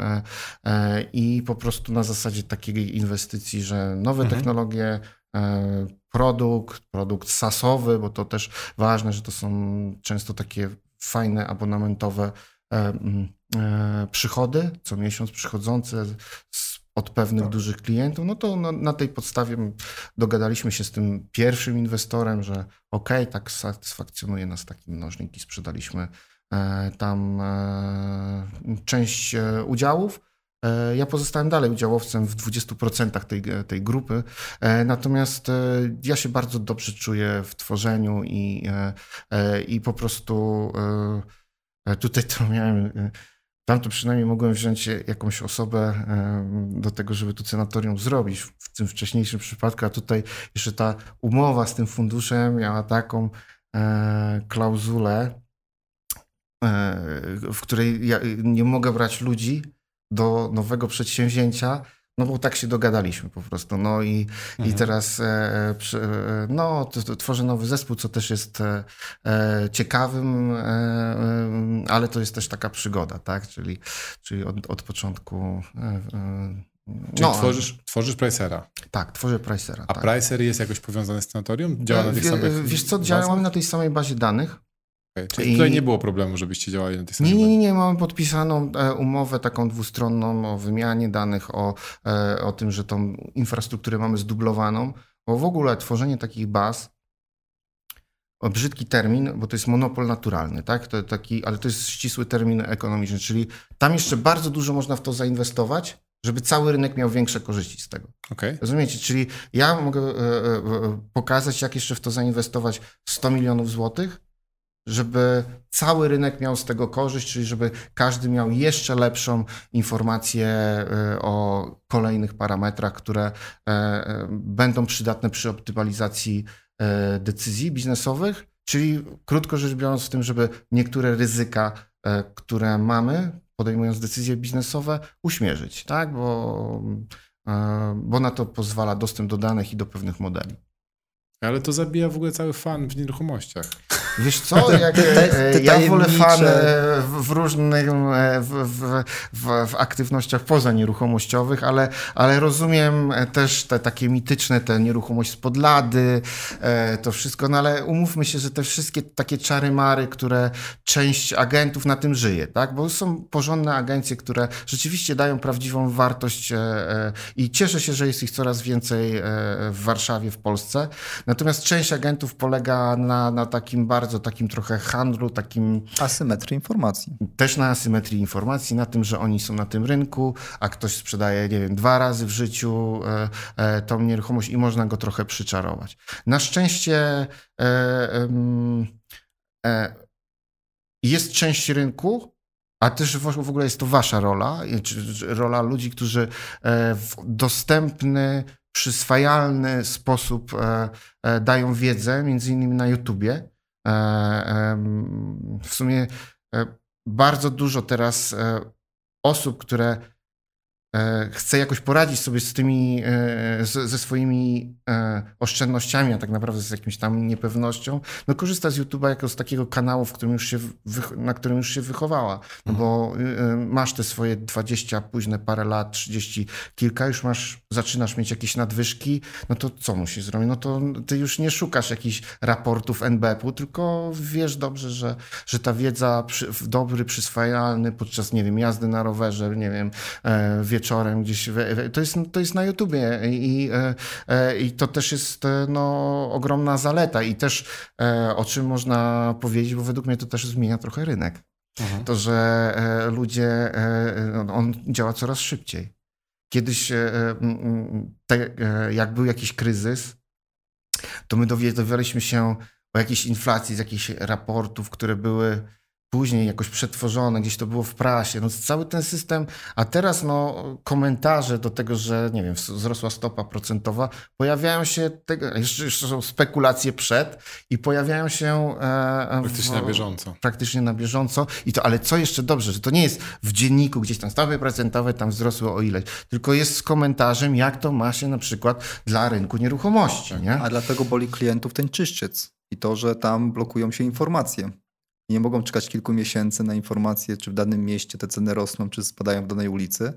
i po prostu na zasadzie takiej inwestycji, że nowe Mhm. technologie, produkt, produkt sasowy, bo to też ważne, że to są często takie fajne abonamentowe e, mm, e, przychody, co miesiąc przychodzące od pewnych dużych klientów, no to na, na tej podstawie dogadaliśmy się z tym pierwszym inwestorem, że okej, tak satysfakcjonuje nas taki mnożnik i sprzedaliśmy e, tam e, część e, udziałów. E, Ja pozostałem dalej udziałowcem w 20% tej, tej grupy, e, natomiast e, ja się bardzo dobrze czuję w tworzeniu i, i po prostu tutaj to miałem, tam to przynajmniej mogłem wziąć jakąś osobę do tego, żeby to senatorium zrobić w tym wcześniejszym przypadku, a tutaj jeszcze ta umowa z tym funduszem miała taką klauzulę, w której ja nie mogę brać ludzi do nowego przedsięwzięcia, no bo tak się dogadaliśmy po prostu. No i, Mhm. i teraz e, przy, e, no, tworzę nowy zespół, co też jest e, ciekawym, e, ale to jest też taka przygoda, tak? Czyli, czyli od, od początku. Czyli tworzysz, tworzysz Pricera. Tak, tworzę Pricera. A tak. Pricer jest jakoś powiązany z scenatorium? Działa na tych samych Wiesz co, działamy na tej samej bazie danych. Okej, Czyli i- tutaj nie było problemu, żebyście działali na tej samej Nie, nie, nie, nie. Mamy podpisaną e, umowę taką dwustronną o wymianie danych, o, e, o tym, że tą infrastrukturę mamy zdublowaną, bo w ogóle tworzenie takich baz, brzydki termin, bo to jest monopol naturalny, tak? To taki, ale to jest ścisły termin ekonomiczny, czyli tam jeszcze bardzo dużo można w to zainwestować, żeby cały rynek miał większe korzyści z tego. Okej. Rozumiecie? Czyli ja mogę e, e, pokazać, jak jeszcze w to zainwestować 100 milionów złotych, żeby cały rynek miał z tego korzyść, czyli żeby każdy miał jeszcze lepszą informację e, o kolejnych parametrach, które e, e, będą przydatne przy optymalizacji decyzji biznesowych. Czyli krótko rzecz biorąc, w tym, żeby niektóre ryzyka, które mamy, podejmując decyzje biznesowe, uśmierzyć, tak? Bo, bo na to pozwala dostęp do danych i do pewnych modeli. Ale to zabija w ogóle cały fan w nieruchomościach. Wiesz co, jak, e, ja wolę fan w, różnych, e, w, w, w, w aktywnościach poza nieruchomościowych, ale, ale rozumiem e, też te takie mityczne, te nieruchomość spod lady, to wszystko, no ale umówmy się, że te wszystkie takie czary-mary, które część agentów na tym żyje, tak? Bo są porządne agencje, które rzeczywiście dają prawdziwą wartość i cieszę się, że jest ich coraz więcej w Warszawie, w Polsce. Natomiast część agentów polega na, na takim bardzo takim trochę handlu, takim Asymetria informacji. też na asymetrii informacji, na tym, że oni są na tym rynku, a ktoś sprzedaje, nie wiem, dwa razy w życiu e, e, tą nieruchomość i można go trochę przyczarować. Na szczęście e, e, jest część rynku, a też w, ogóle jest to wasza rola, rola ludzi, którzy e, w dostępny, przyswajalny sposób e, dają wiedzę, między innymi na YouTubie. E, w sumie e, bardzo dużo teraz e, osób, które chce jakoś poradzić sobie z tymi, e, z, ze swoimi e, oszczędnościami, a tak naprawdę z jakimś tam niepewnością, no korzysta z YouTube'a jako z takiego kanału, w którym już się, na którym już się wychowała. No bo masz te swoje 20, późne parę lat, 30 kilka, już masz, zaczynasz mieć jakieś nadwyżki, no to co musisz zrobić? No to ty już nie szukasz jakichś raportów NBP-u, tylko wiesz dobrze, że, że ta wiedza przy, dobry, przyswajalny podczas, nie wiem, jazdy na rowerze, nie wiem, wie wieczorem gdzieś. To jest, to jest na YouTubie i, e, e, i to też jest e, no, ogromna zaleta i też o czym można powiedzieć, bo według mnie to też zmienia trochę rynek. Mhm. To, że ludzie, on działa coraz szybciej. Kiedyś, te, jak był jakiś kryzys, to my dowiadywaliśmy się o jakiejś inflacji z jakichś raportów, które były później jakoś przetworzone, gdzieś to było w prasie, no cały ten system, a teraz no komentarze do tego, że nie wiem, wzrosła stopa procentowa, pojawiają się, tego, jeszcze, jeszcze są spekulacje przed i pojawiają się... E, praktycznie w, na bieżąco. Praktycznie na bieżąco, I to, ale co jeszcze dobrze, że to nie jest w dzienniku gdzieś tam stopy procentowe tam wzrosły o ileś, tylko jest z komentarzem, jak to ma się na przykład dla rynku nieruchomości. Nie? A dlatego boli klientów ten czyszczyec i to, że tam blokują się informacje nie mogą czekać kilku miesięcy na informacje, czy w danym mieście te ceny rosną, czy spadają w danej ulicy.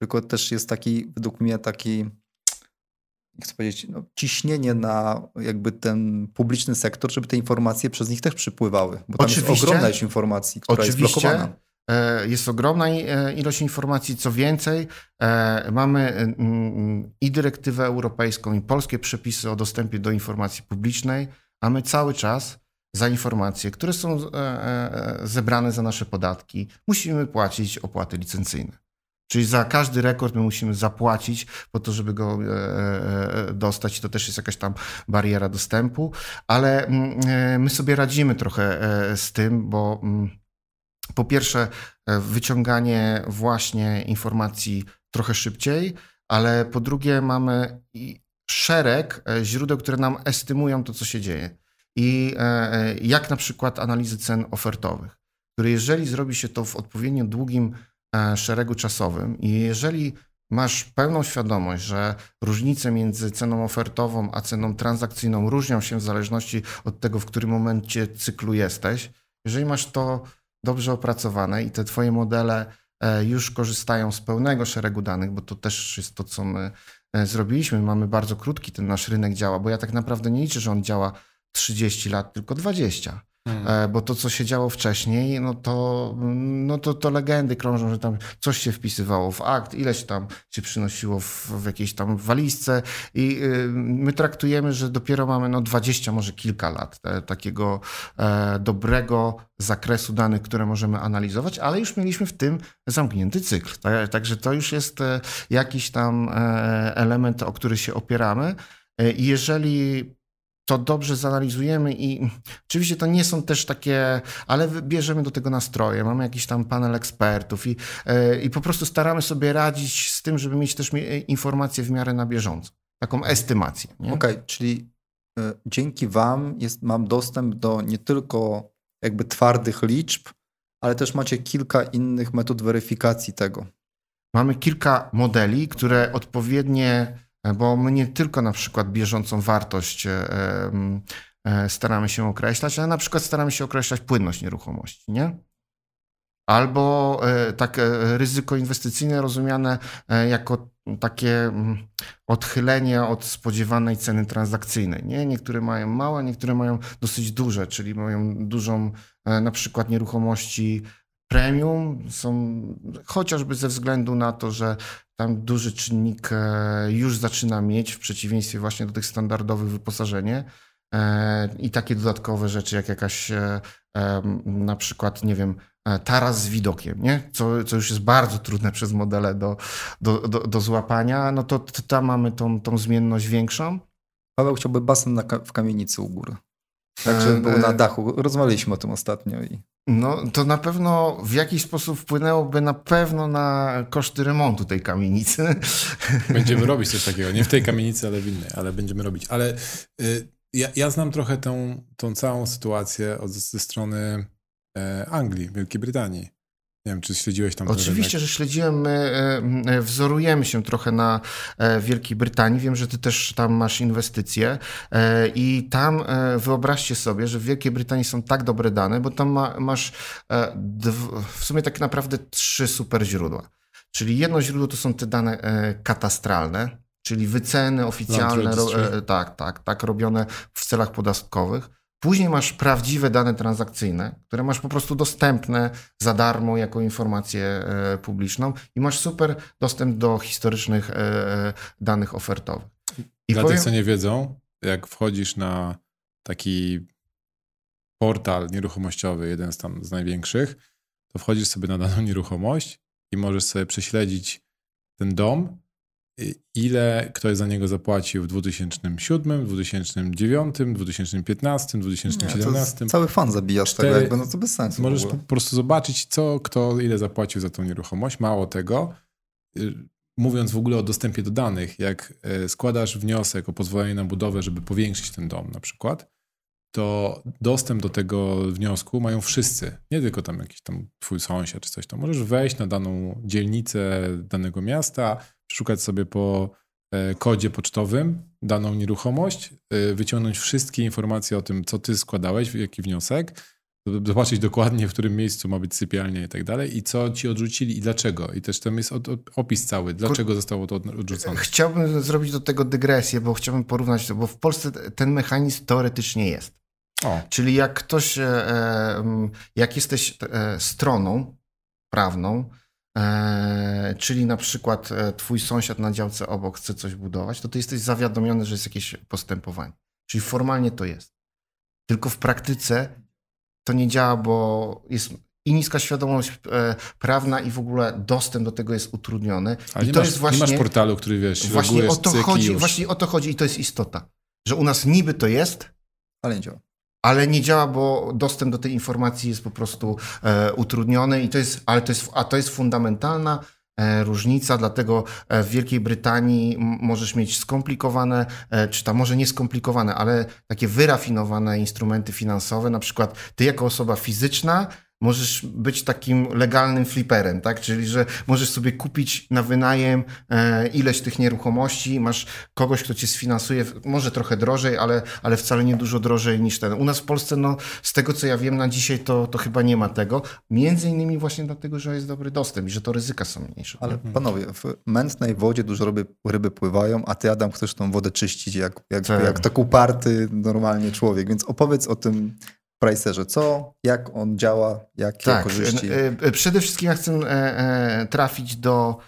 Tylko też jest taki, według mnie, taki, jak chcę powiedzieć, no, ciśnienie na jakby ten publiczny sektor, żeby te informacje przez nich też przypływały. Bo tam Oczywiście. jest ogromna ilość informacji, która Oczywiście. jest blokowana. E, jest ogromna e, ilość informacji. Co więcej, e, mamy i dyrektywę europejską, i polskie przepisy o dostępie do informacji publicznej, a my cały czas za informacje, które są e, e, zebrane za nasze podatki, musimy płacić opłaty licencyjne. Czyli za każdy rekord my musimy zapłacić po to, żeby go e, dostać. To też jest jakaś tam bariera dostępu, ale mm, my sobie radzimy trochę z tym, bo mm, po pierwsze wyciąganie właśnie informacji trochę szybciej, ale po drugie mamy szereg źródeł, które nam estymują to, co się dzieje i e, e, jak na przykład analizy cen ofertowych, które jeżeli zrobi się to w odpowiednio długim e, szeregu czasowym i jeżeli masz pełną świadomość, że różnice między ceną ofertową a ceną transakcyjną różnią się w zależności od tego, w którym momencie cyklu jesteś, jeżeli masz to dobrze opracowane i te twoje modele już korzystają z pełnego szeregu danych, bo to też jest to, co my zrobiliśmy. Mamy bardzo krótki ten nasz rynek działa, bo ja tak naprawdę nie liczę, że on działa 30 lat, tylko 20. Hmm. E, bo to, co się działo wcześniej, no to, no to, to legendy krążą, że tam coś się wpisywało w akt, ileś tam się przynosiło w, w jakiejś tam walizce i y, my traktujemy, że dopiero mamy no 20, może kilka lat te, takiego e, dobrego zakresu danych, które możemy analizować, ale już mieliśmy w tym zamknięty cykl. Tak, także to już jest e, jakiś tam e, element, o który się opieramy. E, I jeżeli to dobrze zanalizujemy i oczywiście to nie są też takie, ale bierzemy do tego nastroje, mamy jakiś tam panel ekspertów i, e, i po prostu staramy sobie radzić z tym, żeby mieć też informacje w miarę na bieżąco, taką estymację. Okej, okay, czyli y, dzięki Wam jest, mam dostęp do nie tylko jakby twardych liczb, ale też macie kilka innych metod weryfikacji tego. Mamy kilka modeli, które odpowiednie bo my nie tylko na przykład bieżącą wartość e, e, staramy się określać, ale na przykład staramy się określać płynność nieruchomości, nie? Albo e, tak ryzyko inwestycyjne rozumiane jako takie odchylenie od spodziewanej ceny transakcyjnej. Nie? Niektóre mają małe, niektóre mają dosyć duże, czyli mają dużą na przykład nieruchomości premium, są chociażby ze względu na to, że tam duży czynnik e, już zaczyna mieć, w przeciwieństwie właśnie do tych standardowych wyposażenie. E, I takie dodatkowe rzeczy, jak jakaś e, na przykład, nie wiem, taras z widokiem, nie? Co, co już jest bardzo trudne przez modele do, do, do, do złapania, no to, to tam mamy tą, tą zmienność większą. Paweł chciałby basen na, w kamienicy u góry. Także był na dachu. Rozmawialiśmy o tym ostatnio. I... No to na pewno w jakiś sposób wpłynęłoby na pewno na koszty remontu tej kamienicy. Będziemy robić coś takiego. Nie w tej kamienicy, ale w innej, ale będziemy robić. Ale y, ja, ja znam trochę tą, tą całą sytuację od, ze strony e, Anglii, Wielkiej Brytanii. Nie wiem, czy śledziłeś tam Oczywiście, że śledziłem. My e, wzorujemy się trochę na e, Wielkiej Brytanii. Wiem, że ty też tam masz inwestycje e, i tam wyobraźcie sobie, że w Wielkiej Brytanii są tak dobre dane, bo tam ma, masz w sumie tak naprawdę trzy super źródła. Czyli jedno źródło to są te dane katastralne, czyli wyceny oficjalne, tak, tak, tak, robione w celach podatkowych. Później masz prawdziwe dane transakcyjne, które masz po prostu dostępne za darmo jako informację e, publiczną i masz super dostęp do historycznych e, e, danych ofertowych. I Dla powiem... tych, co nie wiedzą, jak wchodzisz na taki portal nieruchomościowy, jeden z tam z największych, to wchodzisz sobie na daną nieruchomość i możesz sobie prześledzić ten dom ile ktoś za niego zapłacił w 2007, 2009, 2015, 2017. Nie, cały fan zabijasz tego, jakby, no to bez sensu. Możesz po prostu zobaczyć, co, kto ile zapłacił za tą nieruchomość. Mało tego, y, mówiąc w ogóle o dostępie do danych, jak y, składasz wniosek o pozwolenie na budowę, żeby powiększyć ten dom na przykład, to dostęp do tego wniosku mają wszyscy, nie tylko tam jakiś tam twój sąsiad czy coś tam. Możesz wejść na daną dzielnicę danego miasta, szukać sobie po e, kodzie pocztowym daną nieruchomość, e, wyciągnąć wszystkie informacje o tym, co ty składałeś, jaki wniosek, zobaczyć dokładnie, w którym miejscu ma być sypialnia i tak dalej, i co ci odrzucili i dlaczego. I też tam jest opis cały, dlaczego zostało to odrzucone. Chciałbym zrobić do tego dygresję, bo chciałbym porównać to, bo w Polsce ten mechanizm teoretycznie jest. O. Czyli jak ktoś, e, jak jesteś stroną prawną, E, czyli na przykład e, twój sąsiad na działce obok chce coś budować, to ty jesteś zawiadomiony, że jest jakieś postępowanie. Czyli formalnie to jest. Tylko w praktyce to nie działa, bo jest i niska świadomość e, prawna i w ogóle dostęp do tego jest utrudniony. Ale I nie, to masz, jest właśnie, nie masz portalu, który wiesz, właśnie o to chodzi, Właśnie o to chodzi i to jest istota. Że u nas niby to jest, ale nie działa ale nie działa, bo dostęp do tej informacji jest po prostu e, utrudniony i to jest, ale to jest, a to jest fundamentalna e, różnica, dlatego e, w Wielkiej Brytanii możesz mieć skomplikowane, e, czy tam może nie skomplikowane, ale takie wyrafinowane instrumenty finansowe, na przykład ty jako osoba fizyczna możesz być takim legalnym fliperem, tak? Czyli, że możesz sobie kupić na wynajem e, ileś tych nieruchomości, masz kogoś, kto cię sfinansuje, może trochę drożej, ale, ale wcale nie dużo drożej niż ten. U nas w Polsce, no, z tego co ja wiem na dzisiaj, to, to chyba nie ma tego. Między innymi właśnie dlatego, że jest dobry dostęp i że to ryzyka są mniejsze. Ale panowie, w mętnej wodzie dużo ryby, ryby pływają, a ty, Adam, chcesz tą wodę czyścić jak, jak, tak. jak tak uparty normalnie człowiek, więc opowiedz o tym, Pricerze. Co, jak on działa, jakie tak, korzyści? E, e, przede wszystkim ja chcę e, trafić do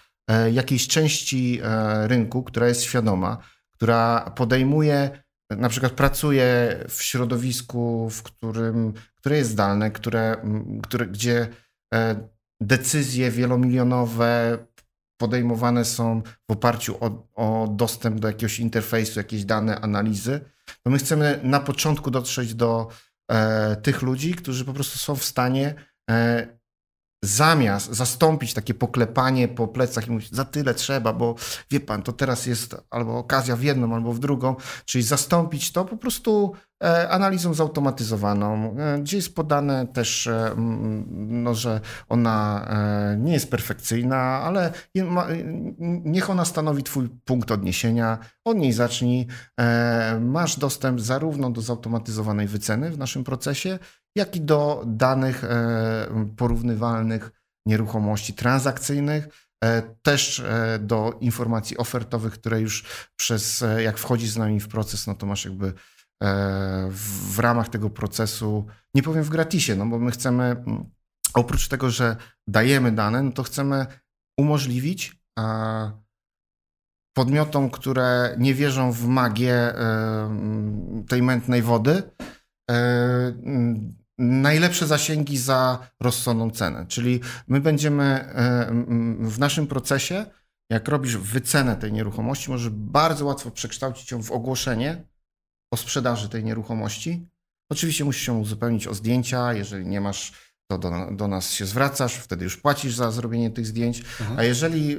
jakiejś części rynku, która jest świadoma, która podejmuje, na przykład pracuje w środowisku, w którym, które jest zdalne, które, które, gdzie decyzje wielomilionowe podejmowane są w oparciu o, o dostęp do jakiegoś interfejsu, jakieś dane, analizy, to my chcemy na początku dotrzeć do e, tych ludzi, którzy po prostu są w stanie e, zamiast zastąpić takie poklepanie po plecach i mówić, za tyle trzeba, bo wie pan, to teraz jest albo okazja w jedną, albo w drugą, czyli zastąpić to po prostu e, analizą zautomatyzowaną, e, gdzie jest podane też, e, no, że ona nie jest perfekcyjna, ale niech ona stanowi twój punkt odniesienia, od niej zacznij. Masz dostęp zarówno do zautomatyzowanej wyceny w naszym procesie, jak i do danych e, porównywalnych nieruchomości transakcyjnych, e, też e, do informacji ofertowych, które już przez, jak wchodzisz z nami w proces, no to masz jakby w ramach tego procesu, nie powiem w gratisie, no bo my chcemy, oprócz tego, że dajemy dane, no to chcemy umożliwić podmiotom, które nie wierzą w magię tej mętnej wody, najlepsze zasięgi za rozsądną cenę. Czyli my będziemy e, w naszym procesie, jak robisz wycenę tej nieruchomości, możesz bardzo łatwo przekształcić ją w ogłoszenie o sprzedaży tej nieruchomości. Oczywiście musisz się uzupełnić o zdjęcia, jeżeli nie masz to do, do, nas się zwracasz, wtedy już płacisz za zrobienie tych zdjęć. Mhm. A jeżeli e,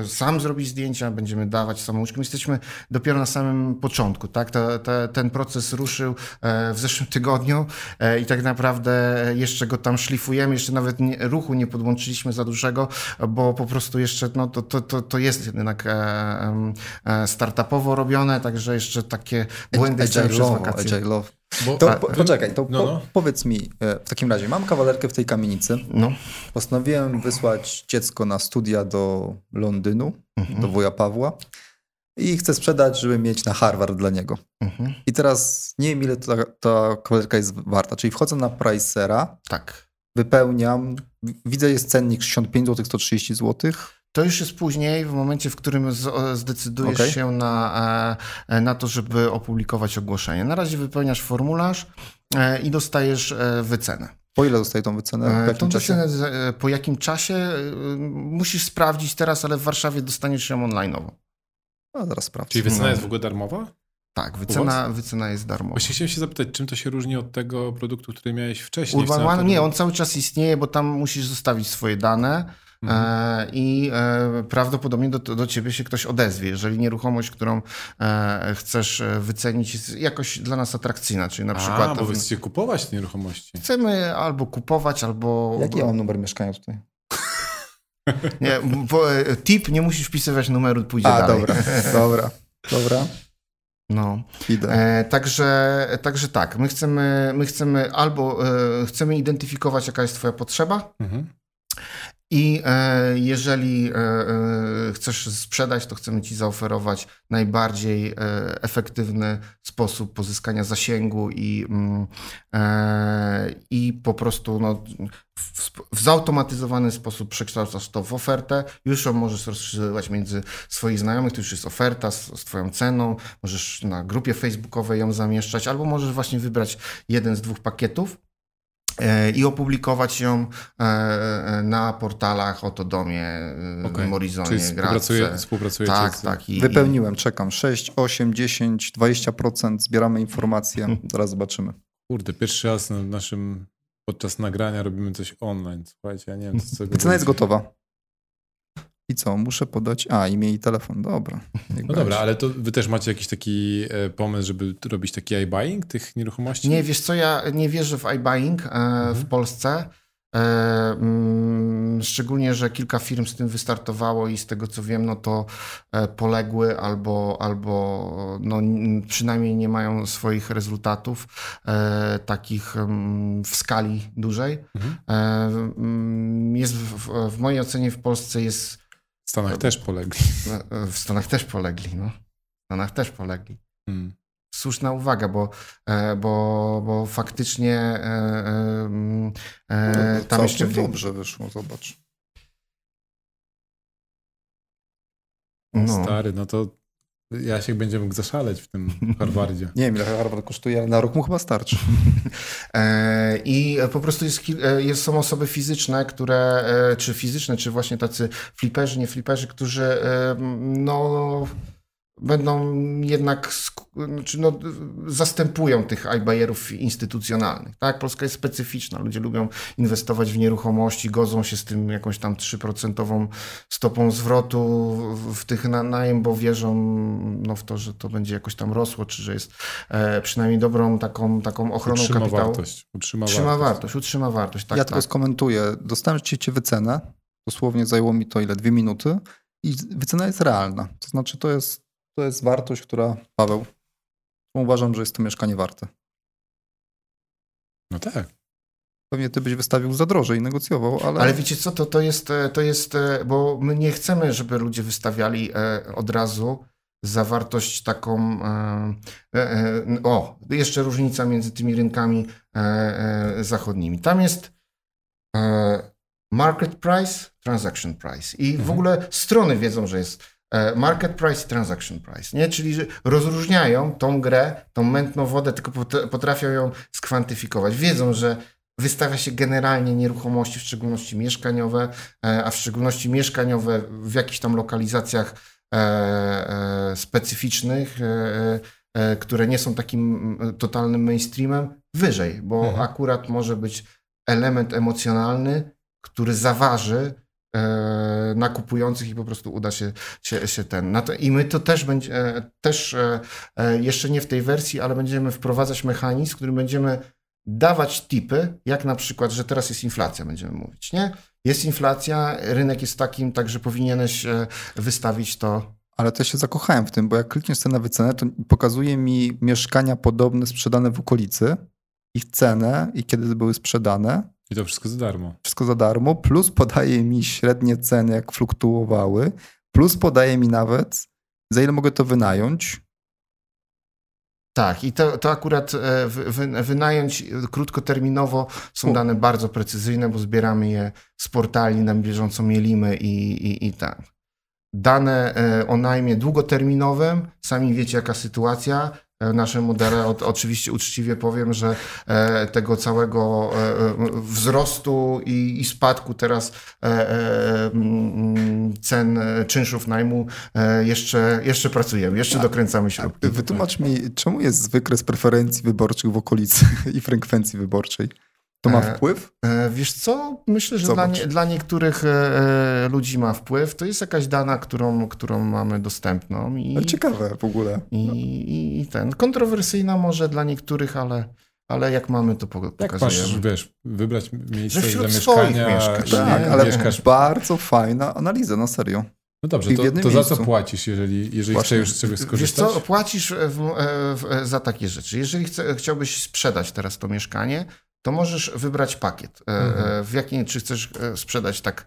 e, sam zrobisz zdjęcia, będziemy dawać samouczkom. Jesteśmy dopiero na samym początku. Tak? Te, te, ten proces ruszył e, w zeszłym tygodniu e, i tak naprawdę jeszcze go tam szlifujemy. Jeszcze nawet nie, ruchu nie podłączyliśmy za dużego, bo po prostu jeszcze no, to, to, to, to jest jednak e, e, startupowo robione, także jeszcze takie błędy agile przez wakacje. Bo, to, po, poczekaj, to no, no. Po, powiedz mi, e, w takim razie, mam kawalerkę w tej kamienicy. No. Postanowiłem wysłać dziecko na studia do Londynu, mhm. do wuja Pawła i chcę sprzedać, żeby mieć na Harvard dla niego. Mhm. I teraz nie wiem, ile ta, ta kawalerka jest warta. Czyli wchodzę na Pricera, tak. wypełniam, widzę jest cennik 65 zł, 130 zł. To już jest później, w momencie, w którym zdecydujesz okay. się na, e, na to, żeby opublikować ogłoszenie. Na razie wypełniasz formularz e, i dostajesz e, wycenę. Po ile dostaje tą wycenę? W jakim tą czasie? wycenę po jakim czasie musisz sprawdzić teraz, ale w Warszawie dostaniesz ją online'owo. A zaraz sprawdzę. Czyli wycena jest w ogóle darmowa? Tak, wycena, wycena jest darmowa. Właśnie chciałem się zapytać, czym to się różni od tego produktu, który miałeś wcześniej? Urban One? Nie, on cały czas istnieje, bo tam musisz zostawić swoje dane Mhm. I e, prawdopodobnie do, do ciebie się ktoś odezwie, jeżeli nieruchomość, którą e, chcesz wycenić, jest jakoś dla nas atrakcyjna, czyli na przykład. A, bo wy chcecie kupować te nieruchomości. Chcemy albo kupować, albo. Jaki ja mam numer mieszkania tutaj? Nie, bo, tip, nie musisz wpisywać numeru, pójdzie A, dalej. dobra, dobra, dobra. No. E, także, także tak, my chcemy, my chcemy albo e, chcemy identyfikować, jaka jest Twoja potrzeba, mhm. I e, jeżeli e, e, chcesz sprzedać, to chcemy Ci zaoferować najbardziej efektywny sposób pozyskania zasięgu i, mm, i po prostu no, w, w zautomatyzowany sposób przekształcasz to w ofertę. Już ją możesz rozszerzywać między swoich znajomych, to już jest oferta z, z Twoją ceną. Możesz na grupie facebookowej ją zamieszczać, albo możesz właśnie wybrać jeden z dwóch pakietów i opublikować ją e, e, na portalach Otodomie, okay. Morizonie, Czyli współpracuje, współpracuje Tak, z... tak. I, Wypełniłem, czekam. 6, 8, 10, 20%, zbieramy informacje, zaraz zobaczymy. Kurde, pierwszy raz na naszym, podczas nagrania robimy coś online. Słuchajcie, ja nie wiem, co Cena jest gotowa. I co? Muszę podać. A, imię i telefon. Dobra. No dobra, ale to wy też macie jakiś taki e, pomysł, żeby robić taki iBuying tych nieruchomości? Nie, wiesz co, ja nie wierzę w iBuying e, mhm. w Polsce. E, mm, szczególnie, że kilka firm z tym wystartowało i z tego co wiem, no to poległy albo, albo no, przynajmniej nie mają swoich rezultatów takich mm, w skali dużej. Mhm. Mm, jest w, w mojej ocenie w Polsce jest w Stanach też polegli. W Stanach też polegli, no. W Stanach też polegli. Hmm. Słuszna uwaga, bo, e, bo, bo faktycznie e, e, no, tam jeszcze... dobrze wyszło, zobacz. No. Stary, no to ja się będzie mógł zaszaleć w tym Harvardzie. Nie wiem, ile Harvard kosztuje, ale na rok mu chyba starczy. I po prostu jest, jest, są osoby fizyczne, które, czy fizyczne, czy właśnie tacy fliperzy, nie fliperzy, którzy no będą jednak znaczy no, zastępują tych iBuyerów instytucjonalnych. Tak? Polska jest specyficzna. Ludzie lubią inwestować w nieruchomości, godzą się z tym jakąś tam 3% stopą zwrotu w tych na najem, bo wierzą no, w to, że to będzie jakoś tam rosło, czy że jest e, przynajmniej dobrą taką, taką ochroną utrzyma kapitału. Wartość, utrzyma, utrzyma wartość. wartość. Utrzyma wartość, tak, Ja tak. tylko skomentuję. Dostałem ci wycenę. Dosłownie zajęło mi to ile? Dwie minuty. I wycena jest realna. To znaczy to jest to jest wartość, która, Paweł, uważam, że jest to mieszkanie warte. No tak. Pewnie ty byś wystawił za drożej i negocjował, ale... Ale wiecie co, to, to, jest, e, to jest, e, bo my nie chcemy, żeby ludzie wystawiali e, od razu za wartość taką... O, jeszcze różnica między tymi rynkami zachodnimi. Tam jest market price, transaction price. I w mhm. ogóle strony wiedzą, że jest market price i transaction price, nie? Czyli że rozróżniają tą grę, tą mętną wodę, tylko potrafią ją skwantyfikować. Wiedzą, że wystawia się generalnie nieruchomości, w szczególności mieszkaniowe, e, a w szczególności mieszkaniowe w jakichś tam lokalizacjach e, specyficznych, które nie są takim totalnym mainstreamem, wyżej, bo mhm. akurat może być element emocjonalny, który zaważy e, na kupujących i po prostu uda się, się, się ten. To, I my to też będzie, e, też e, e, jeszcze nie w tej wersji, ale będziemy wprowadzać mechanizm, w którym będziemy dawać tipy, jak na przykład, że teraz jest inflacja, będziemy mówić, nie? Jest inflacja, rynek jest takim, także powinieneś e, wystawić to ale też się zakochałem w tym, bo jak klikniesz cenę na wycenę, to pokazuje mi mieszkania podobne sprzedane w okolicy, ich cenę i kiedy były sprzedane. I to wszystko za darmo. Wszystko za darmo, plus podaje mi średnie ceny, jak fluktuowały, plus podaje mi nawet, za ile mogę to wynająć. Tak, i to, to akurat e, wy, wynająć krótkoterminowo są U. dane bardzo precyzyjne, bo zbieramy je z portali, na bieżąco mielimy i, i, i tak dane e, o najmie długoterminowym. Sami wiecie, jaka sytuacja. E, nasze modele, oczywiście uczciwie powiem, że e, tego całego wzrostu i, i spadku teraz mm, cen czynszów najmu jeszcze, jeszcze pracujemy, jeszcze A, dokręcamy śrubki. Wytłumacz mi, czemu jest wykres preferencji wyborczych w okolicy i frekwencji wyborczej? To ma e, wpływ? E, wiesz co? Myślę, że dla, nie, dla, niektórych e, ludzi ma wpływ. To jest jakaś dana, którą, którą mamy dostępną. I, ale ciekawe w ogóle. I, i, I, ten. Kontrowersyjna może dla niektórych, ale, ale jak mamy, to pokazujemy. Jak masz, wiesz, wybrać miejsce że zamieszkania. Mieszkasz, tak, ale mieszkasz... bardzo fajna analiza, na serio. No dobrze, to, to za co płacisz, jeżeli, jeżeli chcesz już z czegoś skorzystać? Wiesz co, płacisz w, w, za takie rzeczy. Jeżeli chce, chciałbyś sprzedać teraz to mieszkanie, to możesz wybrać pakiet. E, mhm. E, w jakim, czy chcesz e, sprzedać tak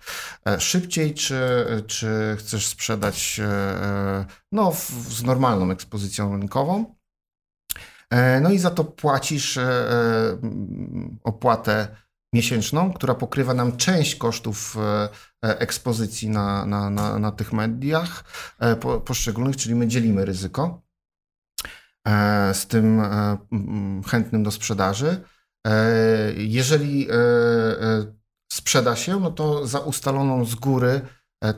szybciej, czy, czy chcesz sprzedać no, w, z normalną ekspozycją rynkową. No i za to płacisz opłatę miesięczną, która pokrywa nam część kosztów ekspozycji na, na, na, na tych mediach poszczególnych, czyli my dzielimy ryzyko z tym chętnym do sprzedaży. E, jeżeli e, e, sprzeda się, no to za ustaloną z góry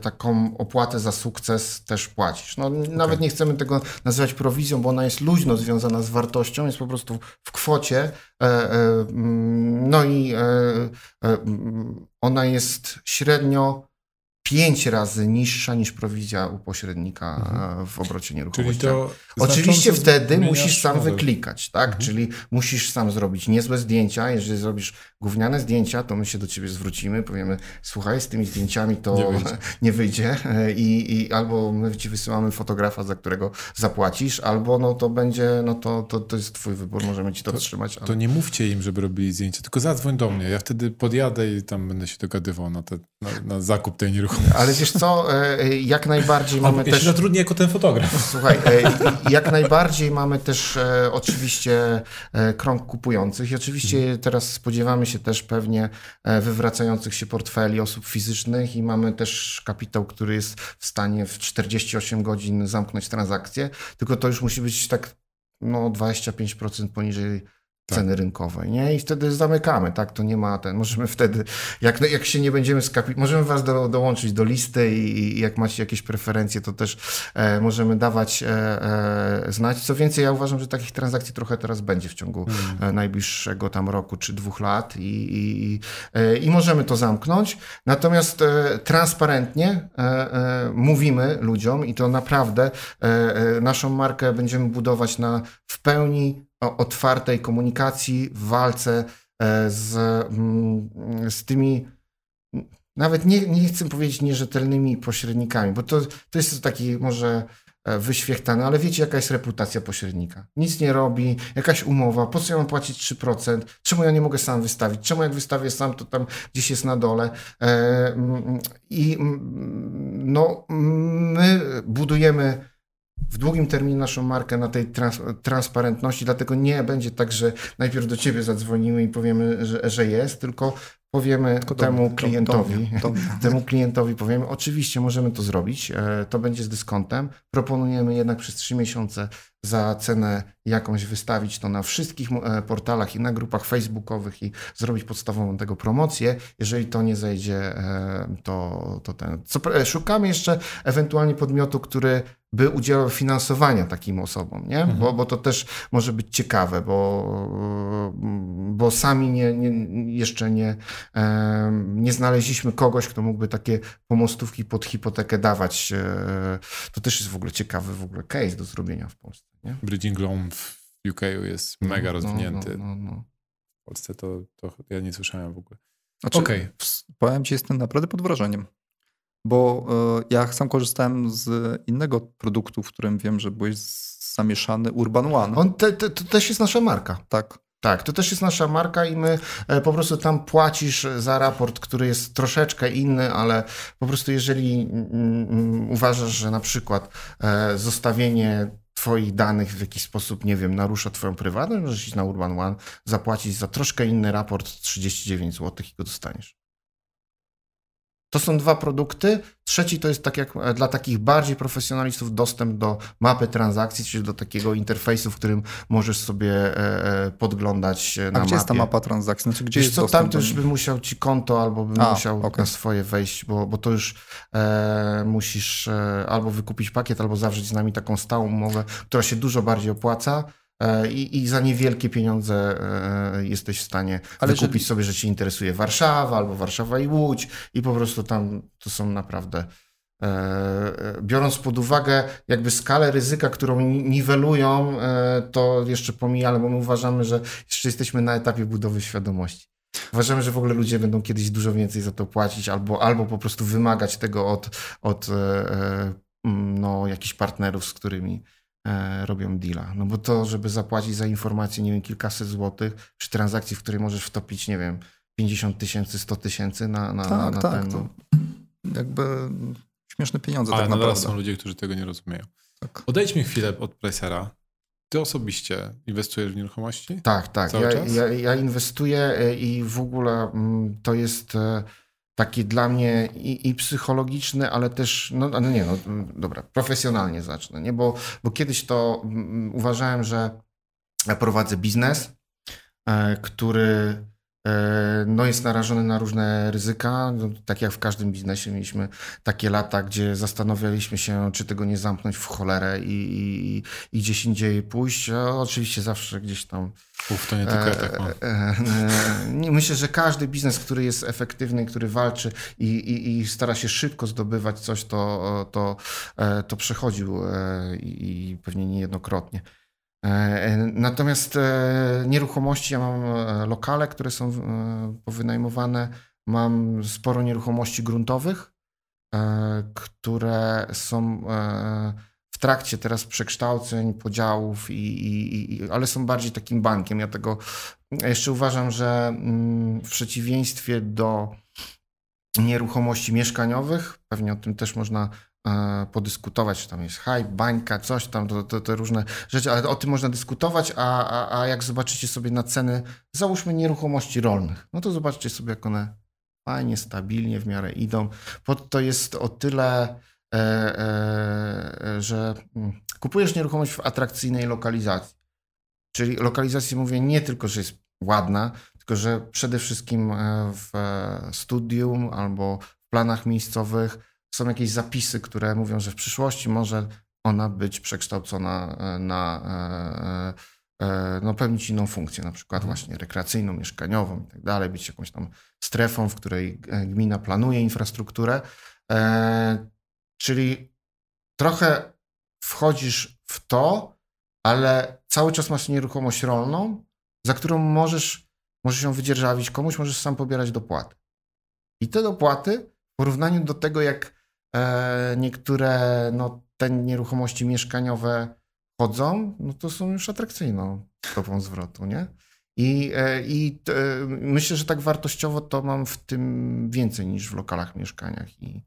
taką opłatę za sukces też płacisz. No, okay. Nawet nie chcemy tego nazywać prowizją, bo ona jest luźno związana z wartością, jest po prostu w kwocie. No i ona jest średnio pięć razy niższa niż prowizja u pośrednika mhm. w obrocie nieruchomości. Oczywiście wtedy musisz sam wyklikać, tak? Mhm. Czyli musisz sam zrobić niezłe zdjęcia. Jeżeli zrobisz gówniane zdjęcia, to my się do ciebie zwrócimy, powiemy, słuchaj, z tymi zdjęciami to nie wyjdzie, nie wyjdzie. I, i albo my ci wysyłamy fotografa, za którego zapłacisz, albo no to będzie, no to, to, to jest twój wybór, możemy ci to, to wstrzymać. Ale... To nie mówcie im, żeby robili zdjęcia, tylko zadzwoń do mnie, ja wtedy podjadę i tam będę się dogadywał na, te, na, na zakup tej nieruchomości. Ale wiesz co, e, e, jak najbardziej mamy też... Ja zatrudnię jako ten fotograf. Słuchaj, e, jak najbardziej mamy też oczywiście krąg kupujących i oczywiście mhm. teraz spodziewamy się też pewnie wywracających się portfeli osób fizycznych i mamy też kapitał, który jest w stanie w 48 godzin zamknąć transakcję, tylko to już musi być tak no 25% poniżej tak. ceny rynkowej, nie? I wtedy zamykamy, tak? To nie ma ten, możemy wtedy, jak, jak się nie będziemy skapi, możemy was do, dołączyć do listy i, i, jak macie jakieś preferencje, to też e, możemy dawać e, e, znać. Co więcej, ja uważam, że takich transakcji trochę teraz będzie w ciągu hmm. najbliższego tam roku czy dwóch lat i, i, e, i możemy to zamknąć. Natomiast e, transparentnie e, mówimy ludziom i to naprawdę naszą markę będziemy budować na w pełni otwartej komunikacji, w walce e, z, mm, z tymi, nawet nie, nie chcę powiedzieć nierzetelnymi pośrednikami, bo to, to jest taki może e, wyświechtany, ale wiecie jaka jest reputacja pośrednika. Nic nie robi, jakaś umowa, po co ja mam płacić 3%, czemu ja nie mogę sam wystawić, czemu jak wystawię sam, to tam gdzieś jest na dole. E, mm, I mm, no, my budujemy w długim terminie naszą markę na tej trans transparentności, dlatego nie będzie tak, że najpierw do ciebie zadzwonimy i powiemy, że, że jest, tylko powiemy tylko temu klientowi, do, temu klientowi powiemy, oczywiście możemy to zrobić, e, to będzie z dyskontem, proponujemy jednak przez trzy miesiące za cenę jakąś wystawić to na wszystkich e, portalach i na grupach facebookowych i zrobić podstawową tego promocję. Jeżeli to nie zejdzie, e, to, to ten. Co, szukamy jeszcze ewentualnie podmiotu, który by udzielał finansowania takim osobom, nie? Mhm. Bo, bo to też może być ciekawe, bo, bo sami nie, nie, jeszcze nie, nie znaleźliśmy kogoś, kto mógłby takie pomostówki pod hipotekę dawać. E, to też jest w ogóle ciekawy w ogóle case do zrobienia w Polsce. Nie? Bridging Loan w UK jest no, mega no, rozwinięty. No, no, w Polsce to, to ja nie słyszałem w ogóle. Znaczy, okay. Powiem ci, jestem naprawdę pod wrażeniem. Bo y, ja sam korzystałem z innego produktu, w którym wiem, że byłeś zamieszany, Urban One. On te, te, to też jest nasza marka. Tak. Tak, to też jest nasza marka i my e, po prostu tam płacisz za raport, który jest troszeczkę inny, ale po prostu jeżeli mm, mm, uważasz, że na przykład e, zostawienie Twoich danych w jakiś sposób, nie wiem, narusza Twoją prywatność, możesz iść na Urban One, zapłacić za troszkę inny raport 39 zł i go dostaniesz. To są dwa produkty. Trzeci to jest tak jak e, dla takich bardziej profesjonalistów dostęp do mapy transakcji, czyli do takiego interfejsu, w którym możesz sobie e, e, podglądać na A gdzie jest ta mapa transakcji? Znaczy, gdzie Wiesz jest co, tam to już by musiał ci konto albo by A, musiał okay. na swoje wejść, bo, bo to już e, musisz e, albo wykupić pakiet, albo zawrzeć z nami taką stałą umowę, która się dużo bardziej opłaca. E, I, I, za niewielkie pieniądze e, jesteś w stanie Ale wykupić sobie, że ci interesuje Warszawa albo Warszawa i Łódź i po prostu tam to są naprawdę e, biorąc pod uwagę jakby skalę ryzyka, którą niwelują, to jeszcze pomijamy, bo my uważamy, że jeszcze jesteśmy na etapie budowy świadomości. Uważamy, że w ogóle ludzie będą kiedyś dużo więcej za to płacić albo, albo po prostu wymagać tego od, od no, jakichś partnerów, z którymi robią deala. No bo to, żeby zapłacić za informację, nie wiem, kilkaset złotych przy transakcji, w której możesz wtopić, nie wiem, 50 tysięcy, 100 tysięcy na, na, tak, na, tak, ten. No. Jakby śmieszne pieniądze Ale tak naprawdę. są ludzie, którzy tego nie rozumieją. Tak. Odejdźmy chwilę od Pricera. Ty osobiście inwestujesz w nieruchomości? Tak, tak. Ja, ja, ja, inwestuję e, i w ogóle mm, to jest e, taki dla mnie i, i, psychologiczny, ale też, no, no nie, no dobra, profesjonalnie zacznę, nie? Bo, bo kiedyś to um, uważałem, że prowadzę biznes, e, który no jest narażony na różne ryzyka. No, tak jak w każdym biznesie mieliśmy takie lata, gdzie zastanawialiśmy się, czy tego nie zamknąć w cholerę i, i, i gdzieś indziej pójść. Oczywiście zawsze gdzieś tam... Uf, to nie tylko ja tak mam. E, e, myślę, że każdy biznes, który jest efektywny, który walczy i, i, i stara się szybko zdobywać coś, to, to, to przechodził i pewnie niejednokrotnie. E, natomiast e, nieruchomości, ja mam e, lokale, które są powynajmowane, mam sporo nieruchomości gruntowych, które są w trakcie teraz przekształceń, podziałów, i, i, i, ale są bardziej takim bankiem. Ja tego jeszcze uważam, że mm, w przeciwieństwie do nieruchomości mieszkaniowych, pewnie o tym też można E, podyskutować, czy tam jest hype, bańka, coś tam, to, to, to, różne rzeczy, ale o tym można dyskutować, a, a, a jak zobaczycie sobie na ceny, załóżmy nieruchomości rolnych, no to zobaczcie sobie, jak one fajnie, stabilnie w miarę idą. Pod to jest o tyle, e, e, że mm, kupujesz nieruchomość w atrakcyjnej lokalizacji. Czyli lokalizacji mówię nie tylko, że jest ładna, tylko że przede wszystkim e, w studium albo w planach miejscowych są jakieś zapisy, które mówią, że w przyszłości może ona być przekształcona e, na e, e, no, pełnić inną funkcję, na przykład mhm. właśnie rekreacyjną, mieszkaniową i tak dalej, być jakąś tam strefą, w której gmina planuje infrastrukturę. Czyli trochę wchodzisz w to, ale cały czas masz nieruchomość rolną, za którą możesz, możesz ją wydzierżawić komuś, możesz sam pobierać dopłaty. I te dopłaty w porównaniu do tego, jak niektóre no, te nieruchomości mieszkaniowe chodzą, no to są już atrakcyjną stopą zwrotu, nie? I, e, i e, myślę, że tak wartościowo to mam w tym więcej niż w lokalach mieszkaniach i,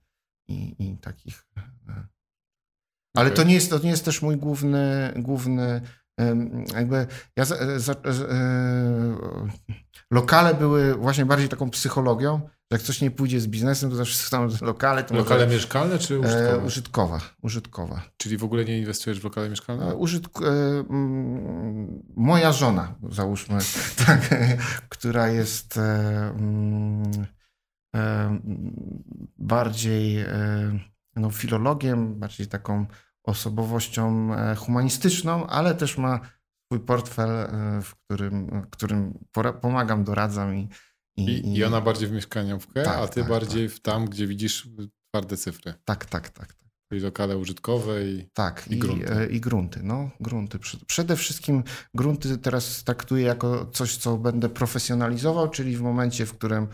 i, i takich. Ale to nie, jest, to nie jest też mój główny, główny jakby ja za, za, lokale były właśnie bardziej taką psychologią, jak coś nie pójdzie z biznesem, to zawsze są lokale. To lokale może... mieszkalne czy użytkowe? E, użytkowa, użytkowa. Czyli w ogóle nie inwestujesz w lokale mieszkalne? E, użytk... E, moja żona, załóżmy, tak, która jest e, e, bardziej e, no, filologiem, bardziej taką osobowością humanistyczną, ale też ma swój portfel, w którym, którym pomagam, doradzam i, i, I, ona bardziej w mieszkaniówkę, tak, a ty tak, bardziej tak. w tam, gdzie widzisz twarde cyfry. Tak, tak, tak. tak. Czyli lokale użytkowe i, tak, i, i grunty. E, I grunty, no, grunty. Przede wszystkim grunty teraz traktuję jako coś, co będę profesjonalizował, czyli w momencie, w którym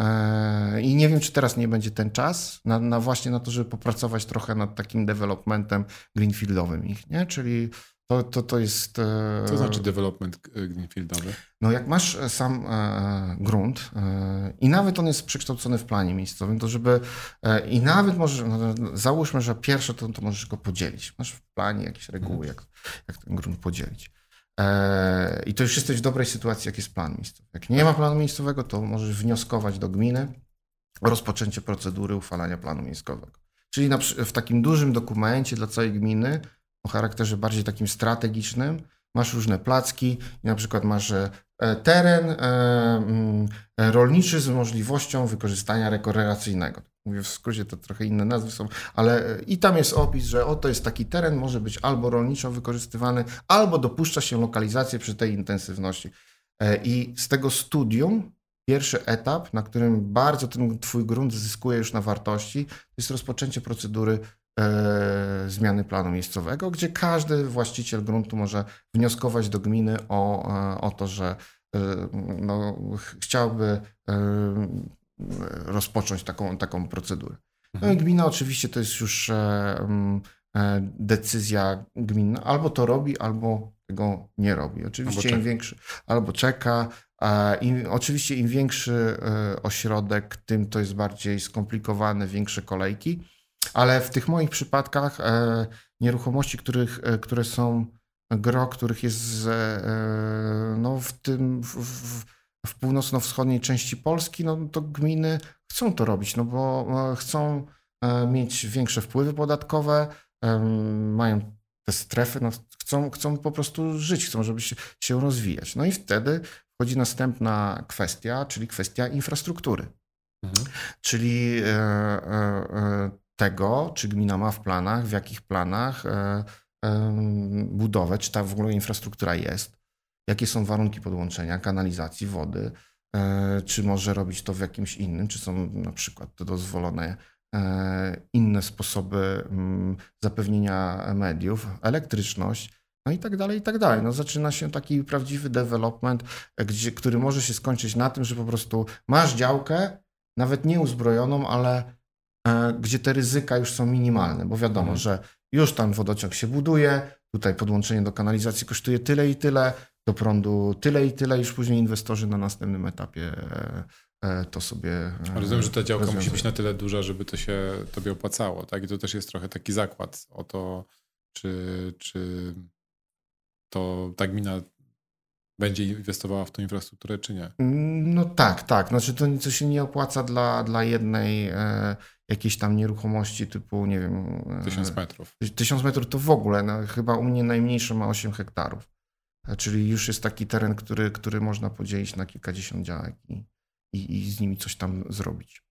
e, i nie wiem, czy teraz nie będzie ten czas na, na, właśnie na to, żeby popracować trochę nad takim developmentem greenfieldowym ich, nie? Czyli to, to, to jest. E, Co znaczy development e, greenfieldowy? No, jak masz e, sam grunt i nawet on jest przekształcony w planie miejscowym, to żeby. I nawet możesz. No, załóżmy, że pierwsze to, to możesz go podzielić. Masz w planie jakieś reguły, jak, jak ten grunt podzielić. I to już jesteś w dobrej sytuacji, jak jest plan miejscowy. Jak nie ma planu miejscowego, to możesz wnioskować do gminy o rozpoczęcie procedury uchwalania planu miejscowego. Czyli w takim dużym dokumencie dla całej gminy o charakterze bardziej takim strategicznym. Masz różne placki, na przykład masz e, teren e, mm, rolniczy z możliwością wykorzystania rekreacyjnego. Mówię w skrócie, to trochę inne nazwy są, ale e, i tam jest opis, że oto jest taki teren, może być albo rolniczo wykorzystywany, albo dopuszcza się lokalizację przy tej intensywności. I z tego studium pierwszy etap, na którym bardzo ten twój grunt zyskuje już na wartości, to jest rozpoczęcie procedury e, zmiany planu miejscowego, gdzie każdy właściciel gruntu może wnioskować do gminy o, e, o to, że e, no, chciałby e, rozpocząć taką, taką procedurę. No i mhm. gmina oczywiście to jest już e, decyzja gminna, albo to robi, albo tego nie robi. Oczywiście im większy, albo czeka. Im, oczywiście im większy ośrodek, tym to jest bardziej skomplikowane, większe kolejki. Ale w tych moich przypadkach e, nieruchomości, których, e, które są gro, których jest e, no, w tym w, w, w północno-wschodniej części Polski, no to gminy chcą to robić, no bo chcą mieć większe wpływy podatkowe, mają te strefy, no, chcą, chcą po prostu żyć, chcą, żeby się, się rozwijać. No i wtedy wchodzi następna kwestia, czyli kwestia infrastruktury. Mhm. Czyli tego, czy gmina ma w planach, w jakich planach e, e, budowę, czy ta w ogóle infrastruktura jest, jakie są warunki podłączenia, kanalizacji, wody, e, czy może robić to w jakimś innym, czy są na przykład dozwolone inne sposoby mm, zapewnienia mediów, elektryczność, no i tak dalej, i tak dalej. No zaczyna się taki prawdziwy development, gdzie, który może się skończyć na tym, że po prostu masz działkę, nawet nieuzbrojoną, ale E, gdzie te ryzyka już są minimalne, bo wiadomo, mhm. że już tam wodociąg się buduje, tutaj podłączenie do kanalizacji kosztuje tyle i tyle, do prądu tyle i tyle, już później inwestorzy na następnym etapie e, e, to sobie. Rozumiem, że ta działka musi być na tyle duża, żeby to się tobie opłacało, tak? I to też jest trochę taki zakład o to, czy, czy to ta gmina będzie inwestowała w tą infrastrukturę, czy nie? No tak, tak. Znaczy to, to się nie opłaca dla, dla jednej jakiejś tam nieruchomości typu, nie wiem... E, tysiąc metrów. Tysiąc metrów to w ogóle, no, chyba u mnie najmniejsze ma 8 hektarów. E, czyli już jest taki teren, który, który można podzielić na kilkadziesiąt działek i, i, i z nimi coś tam zrobić.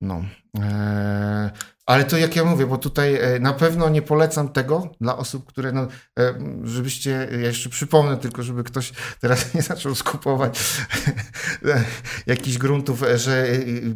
No. E, ale to jak ja mówię, bo tutaj e, na pewno nie polecam tego dla osób, które, no, e, żebyście, ja jeszcze przypomnę tylko, żeby ktoś teraz nie zaczął skupować jakichś gruntów, że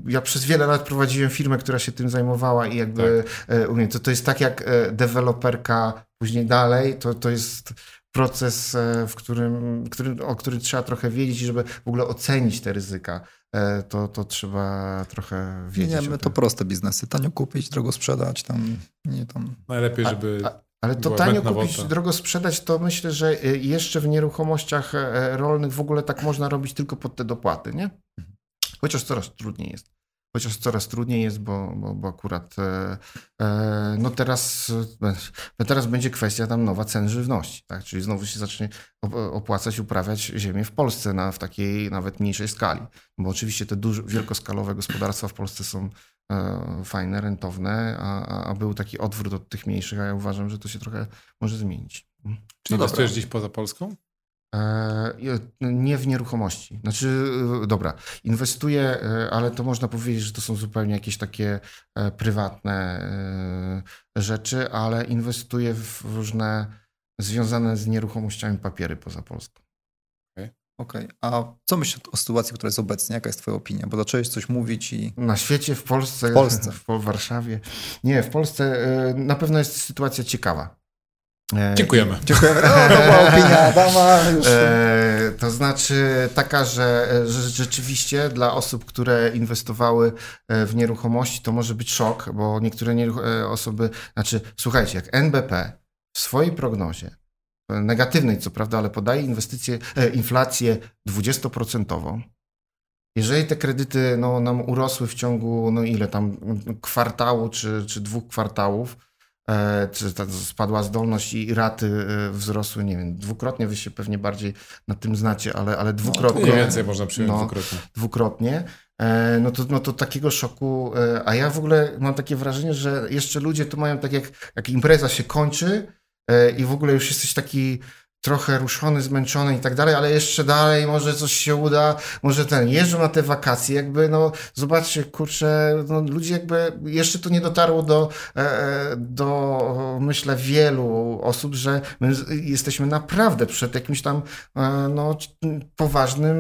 ja przez wiele lat prowadziłem firmę, która się tym zajmowała i jakby, tak. to, to jest tak jak deweloperka później dalej, to, to jest proces, w którym, który, o którym trzeba trochę wiedzieć, żeby w ogóle ocenić te ryzyka. E, to, to trzeba trochę wiedzieć. Nie, to proste biznesy. Tanio kupić, drogo sprzedać, tam nie tam. Najlepiej, żeby. A, a, ale to tanio kupić, drogo sprzedać, to myślę, że e, jeszcze w nieruchomościach e, rolnych w ogóle tak można robić tylko pod te dopłaty, nie? Mhm. Chociaż coraz trudniej jest chociaż coraz trudniej jest, bo, bo, bo akurat e, e, no teraz, e, teraz będzie kwestia tam nowa cen żywności, tak? czyli znowu się zacznie opłacać uprawiać ziemię w Polsce na, w takiej nawet mniejszej skali, bo oczywiście te duże, wielkoskalowe gospodarstwa w Polsce są e, fajne, rentowne, a, a był taki odwrót od tych mniejszych, a ja uważam, że to się trochę może zmienić. Czyli no inwestujesz gdzieś poza Polską? Nie w nieruchomości. Znaczy, dobra, inwestuję, ale to można powiedzieć, że to są zupełnie jakieś takie prywatne rzeczy, ale inwestuję w różne związane z nieruchomościami papiery poza Polską. Okej, okay. a co myślisz o sytuacji, która jest obecnie? Jaka jest twoja opinia? Bo zacząłeś coś mówić i... Na świecie, w Polsce, w, Polsce. w Warszawie. Nie, w Polsce na pewno jest sytuacja ciekawa. E, Dziękujemy. Dziękujemy. No, to była opinia Adama. E, to znaczy taka, że, że rzeczywiście dla osób, które inwestowały e, w nieruchomości, to może być szok, bo niektóre osoby, znaczy słuchajcie, jak NBP w swojej prognozie, negatywnej co prawda, ale podaje inwestycje, inflację 20%, jeżeli te kredyty no, nam urosły w ciągu, no ile tam, kwartału czy, czy dwóch kwartałów, E, czy spadła zdolność i raty e, wzrosły, nie wiem, dwukrotnie, wy się pewnie bardziej na tym znacie, ale, ale dwukrotnie. No, więcej można przyjąć no, dwukrotnie. Dwukrotnie. E, no to, no to takiego szoku, a ja w ogóle mam takie wrażenie, że jeszcze ludzie tu mają tak jak, jak impreza się kończy i w ogóle już jesteś taki trochę ruszony, zmęczony i tak dalej, ale jeszcze dalej może coś się uda, może ten, jeżdżą na te wakacje, jakby no zobaczcie, kurczę, no, ludzie jakby, jeszcze to nie dotarło do, e, e, do myślę wielu osób, że my jesteśmy naprawdę przed jakimś tam e, no, poważnym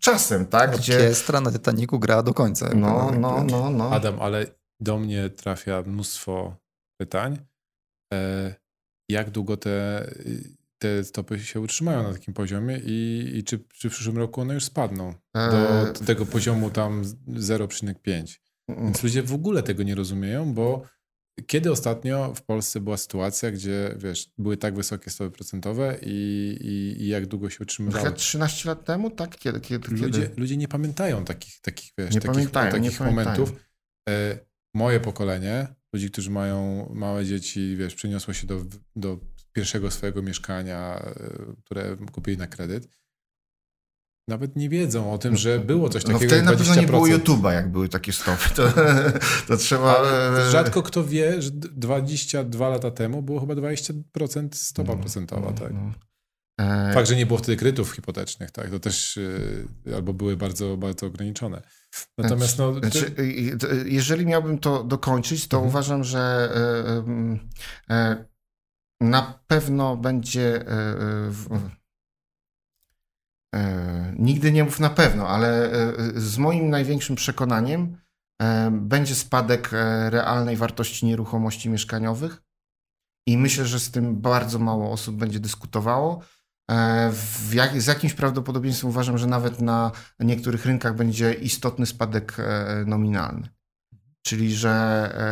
czasem, tak? Gdzie... Orkiestra na Titanicu gra do końca. No, no, no, no. Adam, ale do mnie trafia mnóstwo pytań. Jak długo te te stopy się utrzymają na takim poziomie i, i czy, czy w przyszłym roku one już spadną do, do eee, tego poziomu tam 0,5. Mm. Więc ludzie w ogóle tego nie rozumieją, bo kiedy ostatnio w Polsce była sytuacja, gdzie wiesz, były tak wysokie stopy procentowe i, i, i jak długo się utrzymywały? 13 lat temu? Tak? Kiedy? kiedy, ludzie, kiedy? ludzie nie pamiętają takich, takich, wiesz, nie takich, pamiętają, takich momentów. E, moje pokolenie, ludzi, którzy mają małe dzieci, wiesz, przeniosło się do, do pierwszego swojego mieszkania, e, które kupili na kredyt, nawet nie wiedzą o tym, że było coś no takiego. No wtedy na pewno nie było YouTube'a, jak były takie stopy. To, to trzeba. Ale e, rzadko kto wie, że 22 lata temu było chyba 20% stopa no, procentowa. No, tak. No. E, Fakt, że nie było wtedy kredytów hipotecznych, tak, to też albo były bardzo, bardzo ograniczone. Natomiast no, znaczy, jeżeli miałbym to dokończyć, to mhm. uważam, że na pewno będzie. E, e, e, nigdy nie mów na pewno, ale z moim największym przekonaniem będzie spadek realnej wartości nieruchomości mieszkaniowych. I myślę, że z tym bardzo mało osób będzie dyskutowało. Jak, z jakimś prawdopodobieństwem uważam, że nawet na niektórych rynkach będzie istotny spadek nominalny. Czyli, że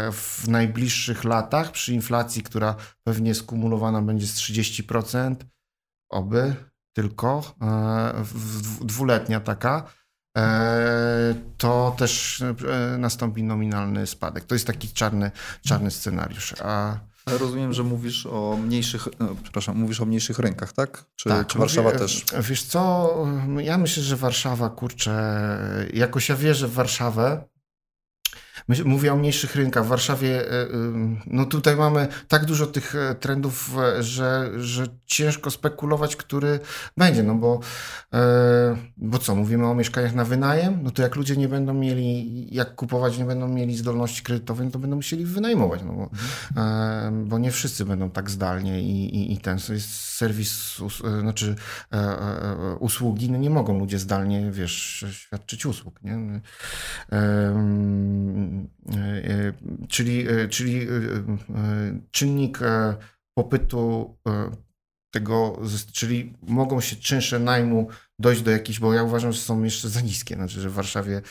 e, w najbliższych latach przy inflacji, która pewnie skumulowana będzie z 30%, oby tylko, e, dwuletnia taka, e, to też nastąpi nominalny spadek. To jest taki czarny, czarny scenariusz. A Rozumiem, że mówisz o mniejszych, no, przepraszam, mówisz o mniejszych rynkach, tak? Czy, tak, czy Warszawa mówię, też? Wiesz co, ja myślę, że Warszawa, kurczę, jakoś ja wierzę w Warszawę, Mówię o mniejszych rynkach. W Warszawie, e, no tutaj mamy tak dużo tych e, trendów, e, że, że ciężko spekulować, który będzie, no bo, bo co, mówimy o mieszkaniach na wynajem, no to jak ludzie nie będą mieli, jak kupować, nie będą mieli zdolności kredytowej, no to będą musieli wynajmować, no bo, bo nie wszyscy będą tak zdalnie i, i, i ten, jest serwis, znaczy usługi, no nie mogą ludzie zdalnie, wiesz, świadczyć usług, nie? Czyli, e, czyli czynnik popytu tego, czyli mogą się czynsze najmu dojść do jakichś, bo ja uważam, że są jeszcze za niskie, znaczy, że w Warszawie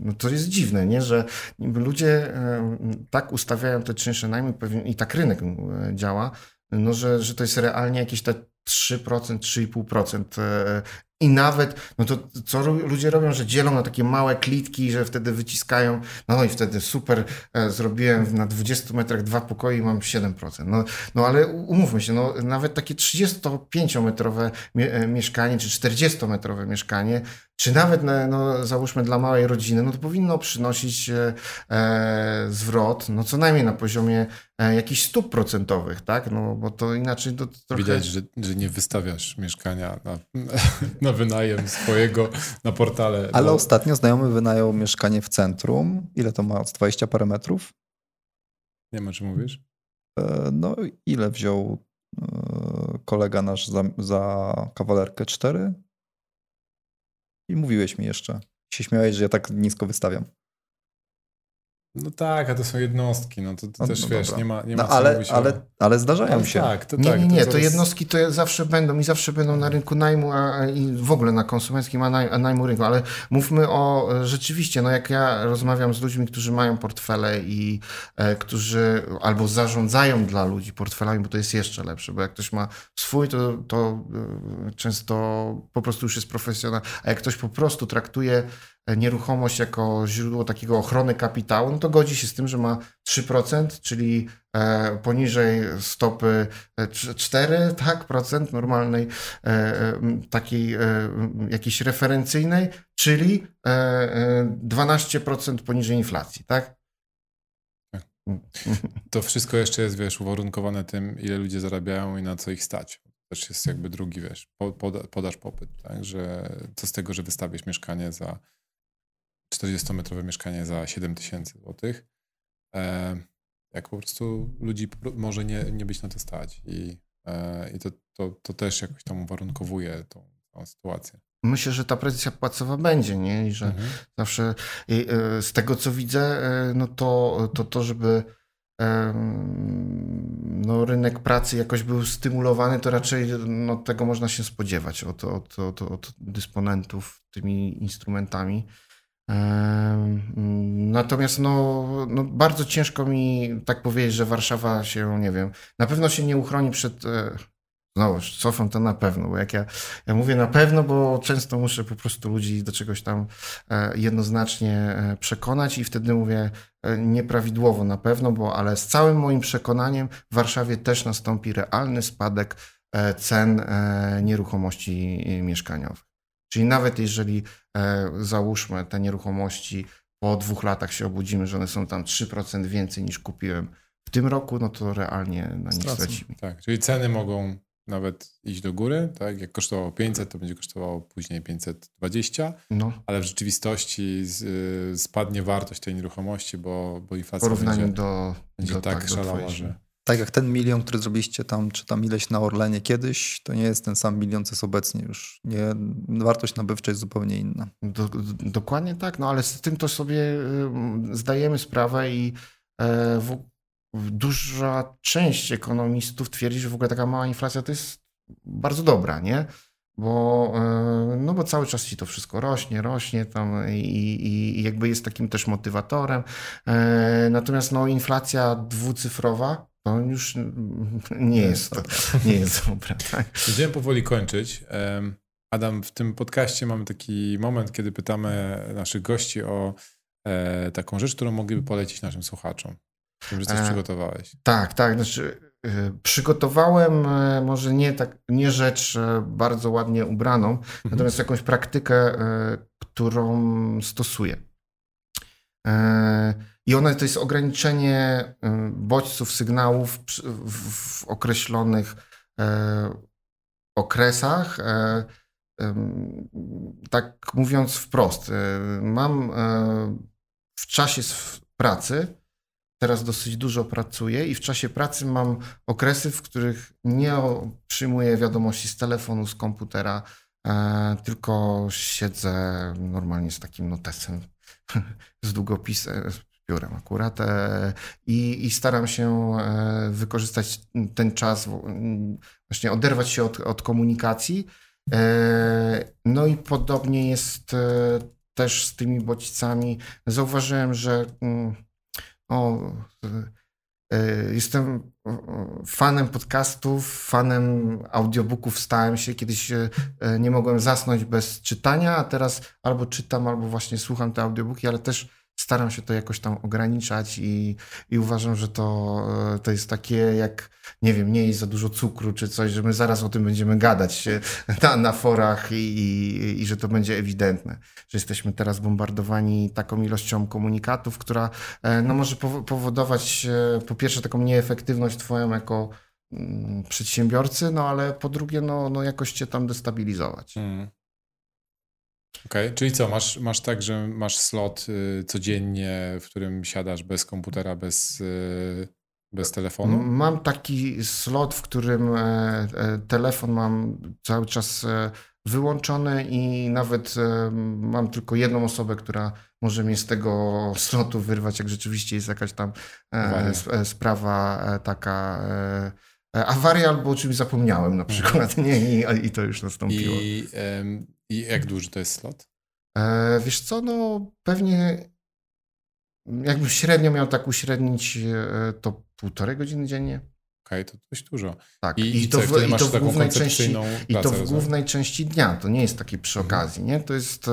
no to jest dziwne, nie? że ludzie tak ustawiają te czynsze najmu i tak rynek działa, no, że, że to jest realnie jakieś te 3%, 3,5% I nawet, no to co ludzie robią, że dzielą na takie małe klitki, że wtedy wyciskają, no i wtedy super, e, zrobiłem na 20 metrach dwa pokoje i mam 7%. No, no ale umówmy się, no nawet takie 35-metrowe mie mieszkanie, czy 40-metrowe mieszkanie czy nawet, no, załóżmy, dla małej rodziny, no to powinno przynosić e, e, zwrot, no co najmniej na poziomie e, jakichś stóp procentowych, tak? No bo to inaczej to trochę... Widać, że, że nie wystawiasz mieszkania na, na wynajem swojego na portale. Ale ostatnio znajomy wynajął mieszkanie w centrum. Ile to ma? 20 parę metrów? Nie ma, czy mówisz? E, no ile wziął e, kolega nasz za, za kawalerkę? Cztery? I mówiłeś mi jeszcze. Się śmiałeś, że ja tak nisko wystawiam. No tak, a to są jednostki, no to, to no, też no wiesz, dobra. nie ma, nie ma no, ale, ale, ale zdarzają ale się. Tak, to nie, tak, nie, nie, to, to jednostki to zawsze będą i zawsze będą na rynku najmu a, i w ogóle na konsumenckim a, naj, a najmu rynku, ale mówmy o rzeczywiście, no jak ja rozmawiam z ludźmi, którzy mają portfele i e, którzy albo zarządzają dla ludzi portfelami, bo to jest jeszcze lepsze, bo jak ktoś ma swój, to, to e, często po prostu już jest profesjonal, a jak ktoś po prostu traktuje nieruchomość jako źródło takiego ochrony kapitału, no to godzi się z tym, że ma 3%, czyli e, poniżej stopy 4 e, tak, procent normalnej, e, takiej jakiejś referencyjnej, czyli 12% poniżej inflacji, tak? tak? To wszystko jeszcze jest, wiesz, uwarunkowane tym, ile ludzie zarabiają i na co ich stać. Też jest jakby drugi, wiesz, podaż popyt, tak? Że co z tego, że wystawisz mieszkanie za 40-metrowe mieszkanie za 7 tysięcy złotych, e, jak po prostu ludzi może nie, nie być na to stać. I, e, i to, to, to też jakoś tam uwarunkowuje tą, tą sytuację. Myślę, że ta presja płacowa będzie, nie? I że mhm. zawsze i, e, z tego co widzę, no to, to, to żeby no, rynek pracy jakoś był stymulowany, to raczej no, tego można się spodziewać od, od, od, od dysponentów tymi instrumentami. Natomiast no, no, bardzo ciężko mi tak powiedzieć, że Warszawa się, nie wiem, na pewno się nie uchroni przed. E, znowu, cofam to na pewno, bo jak ja, ja mówię na pewno, bo często muszę po prostu ludzi do czegoś tam e, jednoznacznie e, przekonać i wtedy mówię nieprawidłowo na pewno, bo ale z całym moim przekonaniem w Warszawie też nastąpi realny spadek cen nieruchomości mieszkaniowych. Czyli nawet jeżeli załóżmy te nieruchomości po dwóch latach się obudzimy, że one są tam 3% więcej niż kupiłem w tym roku, no to realnie na nich stracimy. Tak, czyli ceny mogą nawet iść do góry, tak? Jak kosztowało 500, to będzie kosztowało później 520, no. ale w rzeczywistości spadnie wartość tej nieruchomości, bo, bo inflacja będzie, do, będzie do, tak, tak szalała, że... Tak jak ten milion, który zrobiliście tam, czy tam ileś na Orlenie kiedyś, to nie jest ten sam milion, co jest obecnie już. Nie, wartość nabywcza jest zupełnie inna. Do, dokładnie tak, no ale z tym to sobie zdajemy sprawę i e, w, duża część ekonomistów twierdzi, że w ogóle taka mała inflacja to jest bardzo dobra, nie? Bo, e, no bo cały czas ci to wszystko rośnie, rośnie tam i, i, i jakby jest takim też motywatorem. E, natomiast no, inflacja dwucyfrowa to już nie jest, to, nie jest dobre. Tak? Będziemy powoli kończyć. Adam, w tym podcaście mamy taki moment, kiedy pytamy naszych gości o e, taką rzecz, którą mogliby polecić naszym słuchaczom. Wiem, że coś e, przygotowałeś. Tak, tak. Znaczy, e, przygotowałem może nie, tak, nie rzecz bardzo ładnie ubraną, mhm. natomiast jakąś praktykę, którą stosuję. I one to jest ograniczenie y, bodźców, sygnałów w określonych e, okresach. E, tak mówiąc wprost, e, mam w czasie pracy, teraz dosyć dużo pracuję i w czasie pracy mam okresy, w których nie przyjmuję wiadomości z telefonu, z komputera, tylko siedzę normalnie z takim notesem, z długopisem, biurem akurat e, i, i staram się e, wykorzystać ten czas, właśnie oderwać się od, od komunikacji. E, no i podobnie jest też z tymi bodźcami. Zauważyłem, że mm, o, Jestem fanem podcastów, fanem audiobooków stałem się. Kiedyś nie mogłem zasnąć bez czytania, a teraz albo czytam, albo właśnie słucham te audiobooki, ale też staram się to jakoś tam ograniczać i, i uważam, że to, e, to jest takie jak, nie wiem, nie jest za dużo cukru czy coś, że my zaraz o tym będziemy gadać na, na forach i, i, i że to będzie ewidentne, że jesteśmy teraz bombardowani taką ilością komunikatów, która e, no, może powodować e, po pierwsze taką nieefektywność twoją jako mm, przedsiębiorcy, no ale po drugie no, no jakoś cię tam destabilizować. Hmm. Okej, okay. czyli co, masz, masz tak, że masz slot y, codziennie, w którym siadasz bez komputera, bez, y, bez telefonu? Mam taki slot, w którym e, e, telefon mam cały czas e, wyłączony i nawet e, mam tylko jedną osobę, która może mnie z tego slotu wyrwać, jak rzeczywiście jest jakaś tam sprawa taka awaria albo o czymś zapomniałem na mhm. przykład, nie? I, I, to już nastąpiło. I, i jak duży to jest slot? E, wiesz co, no pewnie jakbym średnio miał tak uśrednić, e, to półtorej godziny dziennie. Okej, okay, to dość dużo. Tak, i, i to, w, i to w głównej części, i to w głównej części dnia. To nie jest takie przy mhm. okazji, nie? To jest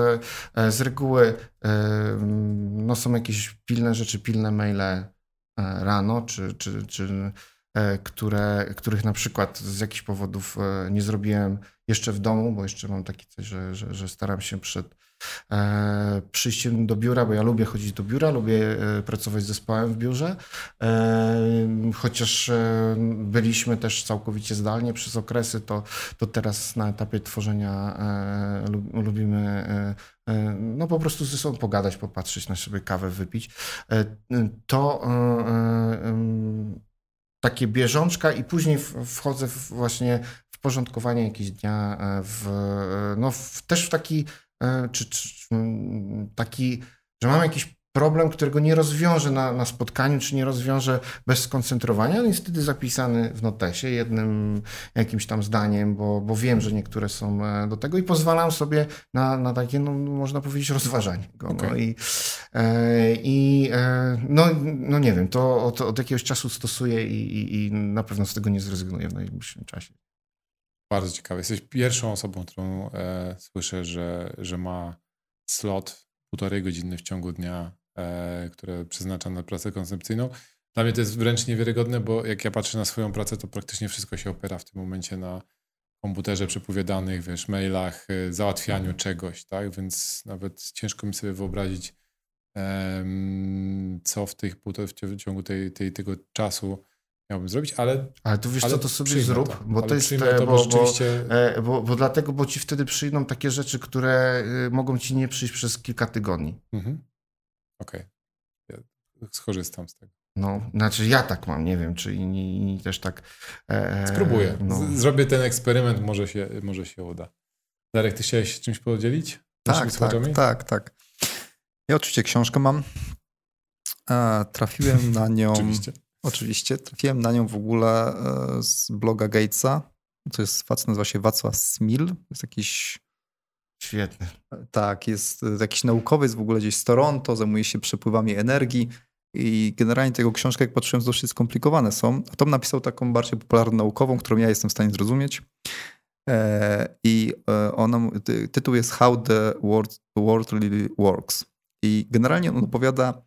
e, z reguły no są jakieś pilne rzeczy, pilne maile rano, czy, czy, czy które, których na przykład z jakichś powodów nie zrobiłem jeszcze w domu, bo jeszcze mam taki coś, że, że, że staram się przed e, przyjściem do biura, bo ja lubię chodzić do biura, lubię e, pracować z zespołem w biurze, e, chociaż e, byliśmy też całkowicie zdalnie przez okresy, to, to teraz na etapie tworzenia e, lubimy e, no po prostu ze sobą pogadać, popatrzeć na sobie kawę wypić. To takie bieżączka i później wchodzę w właśnie porządkowanie jakiegoś dnia e, w, e, no w, też w taki, e, czy, czy, taki, że mam jakiś problem, którego nie rozwiążę na, na spotkaniu, czy nie rozwiążę bez skoncentrowania, ale jest wtedy zapisany w notesie jednym jakimś tam zdaniem, bo, bo wiem, że niektóre są do tego i pozwalam sobie na, na takie, no, można powiedzieć, rozważanie go. Okay. No i, e, i e, no, no nie wiem, to od, od jakiegoś czasu stosuję i, i, i na pewno z tego nie zrezygnuję w najbliższym czasie. Bardzo ciekawe. Jesteś pierwszą osobą, którą e, słyszę, że, że ma slot półtorej godziny w ciągu dnia, e, które przeznacza na pracę koncepcyjną. Dla mnie to jest wręcz niewiarygodne, bo jak ja patrzę na swoją pracę, to praktycznie wszystko się opiera w tym momencie na komputerze, przepływie danych, wiesz, mailach, e, załatwianiu mhm. czegoś, tak? Więc nawet ciężko mi sobie wyobrazić, co w, tych, w ciągu tej, tej, tego czasu miałbym zrobić, ale... Ale tu wiesz ale co, to sobie zrób, to, bo to jest... To, bo, bo, rzeczywiście... bo, bo, dlatego, bo ci wtedy przyjdą takie rzeczy, które mogą ci nie przyjść przez kilka tygodni. Mhm. Okej. Okay. Ja skorzystam z tego. No, znaczy ja tak mam, nie wiem, czy inni, inni też tak... E, Spróbuję. No. Zrobię ten eksperyment, może się, może się uda. Darek, ty chciałeś się czymś podzielić? Tak, tak, tak, tak. Ja oczywiście książkę mam. E, trafiłem na nią... oczywiście. Oczywiście. Trafiłem na nią w ogóle e, z bloga Gatesa. To jest facet, nazywa się Wacław Smil. Jest jakiś... Świetny. Tak, jest jakiś naukowiec w ogóle gdzieś z Toronto, zajmuje się przepływami energii i generalnie tego książka, jak patrzyłem, dosyć skomplikowane są. A Tom napisał taką bardziej popularną naukową, którą ja jestem w stanie zrozumieć. E, I e, ona, tytuł jest How the World, world Really Works. I generalnie on opowiada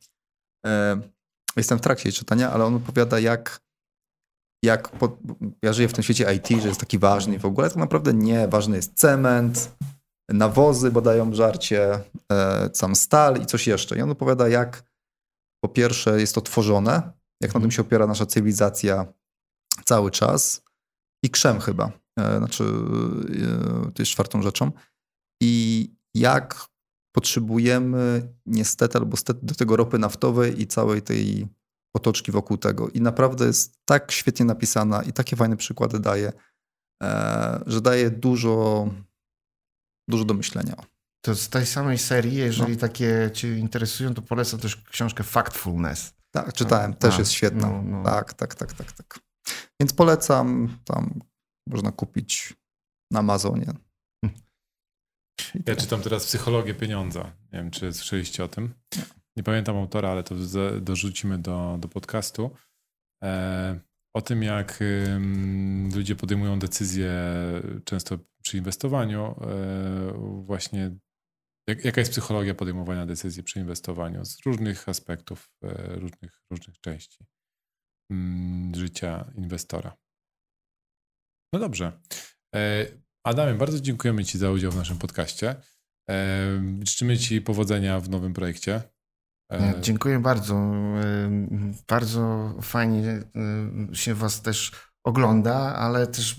Jestem w trakcie czytania, ale on opowiada, jak, jak po, ja żyję w tym świecie IT, że jest taki ważny w ogóle tak naprawdę nie. Ważny jest cement, nawozy, bo dają żarcie, e, sam stal i coś jeszcze. I on opowiada, jak po pierwsze jest to tworzone, jak na tym się opiera nasza cywilizacja cały czas i krzem chyba, e, znaczy e, to jest czwartą rzeczą. I jak potrzebujemy niestety albo stety do tego ropy naftowej i całej tej otoczki wokół tego. I naprawdę jest tak świetnie napisana i takie fajne przykłady daje, e, że daje dużo, dużo do myślenia. To z tej samej serii, jeżeli no. takie Cię interesują, to polecam też książkę Factfulness. Tak, czytałem, też jest świetna. No, no. Tak, tak, tak, tak, tak. Więc polecam, tam można kupić na Amazonie. Ja czytam teraz Psychologię Pieniądza. Nie wiem, czy słyszeliście o tym. Nie pamiętam autora, ale to dorzucimy do, do podcastu. o tym, jak ludzie podejmują decyzje często przy inwestowaniu, właśnie jak, jaka jest psychologia podejmowania decyzji przy inwestowaniu z różnych aspektów, różnych, różnych części mm, życia inwestora. No dobrze. E, Adamie, bardzo dziękujemy Ci za udział w naszym podcaście. E, życzymy Ci powodzenia w nowym projekcie. E, dziękuję bardzo. Bardzo fajnie się Was też ogląda, ale też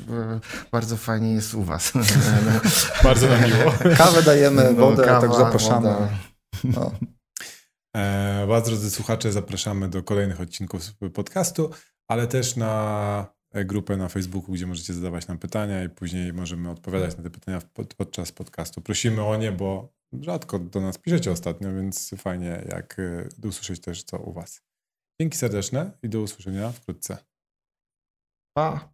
bardzo fajnie jest u Was. bardzo nam miło. Kawę dajemy, no, wodę, kawa, tak zapraszamy. No. Was, drodzy słuchacze, zapraszamy do kolejnych odcinków podcastu, ale też na grupę na Facebooku, gdzie możecie zadawać nam pytania i później możemy odpowiadać na te pytania pod, podczas podcastu. Prosimy o nie, bo rzadko do nas piszecie ostatnio, więc fajnie jak y, usłyszeć też co u was. Dzięki serdeczne i do usłyszenia wkrótce. 아!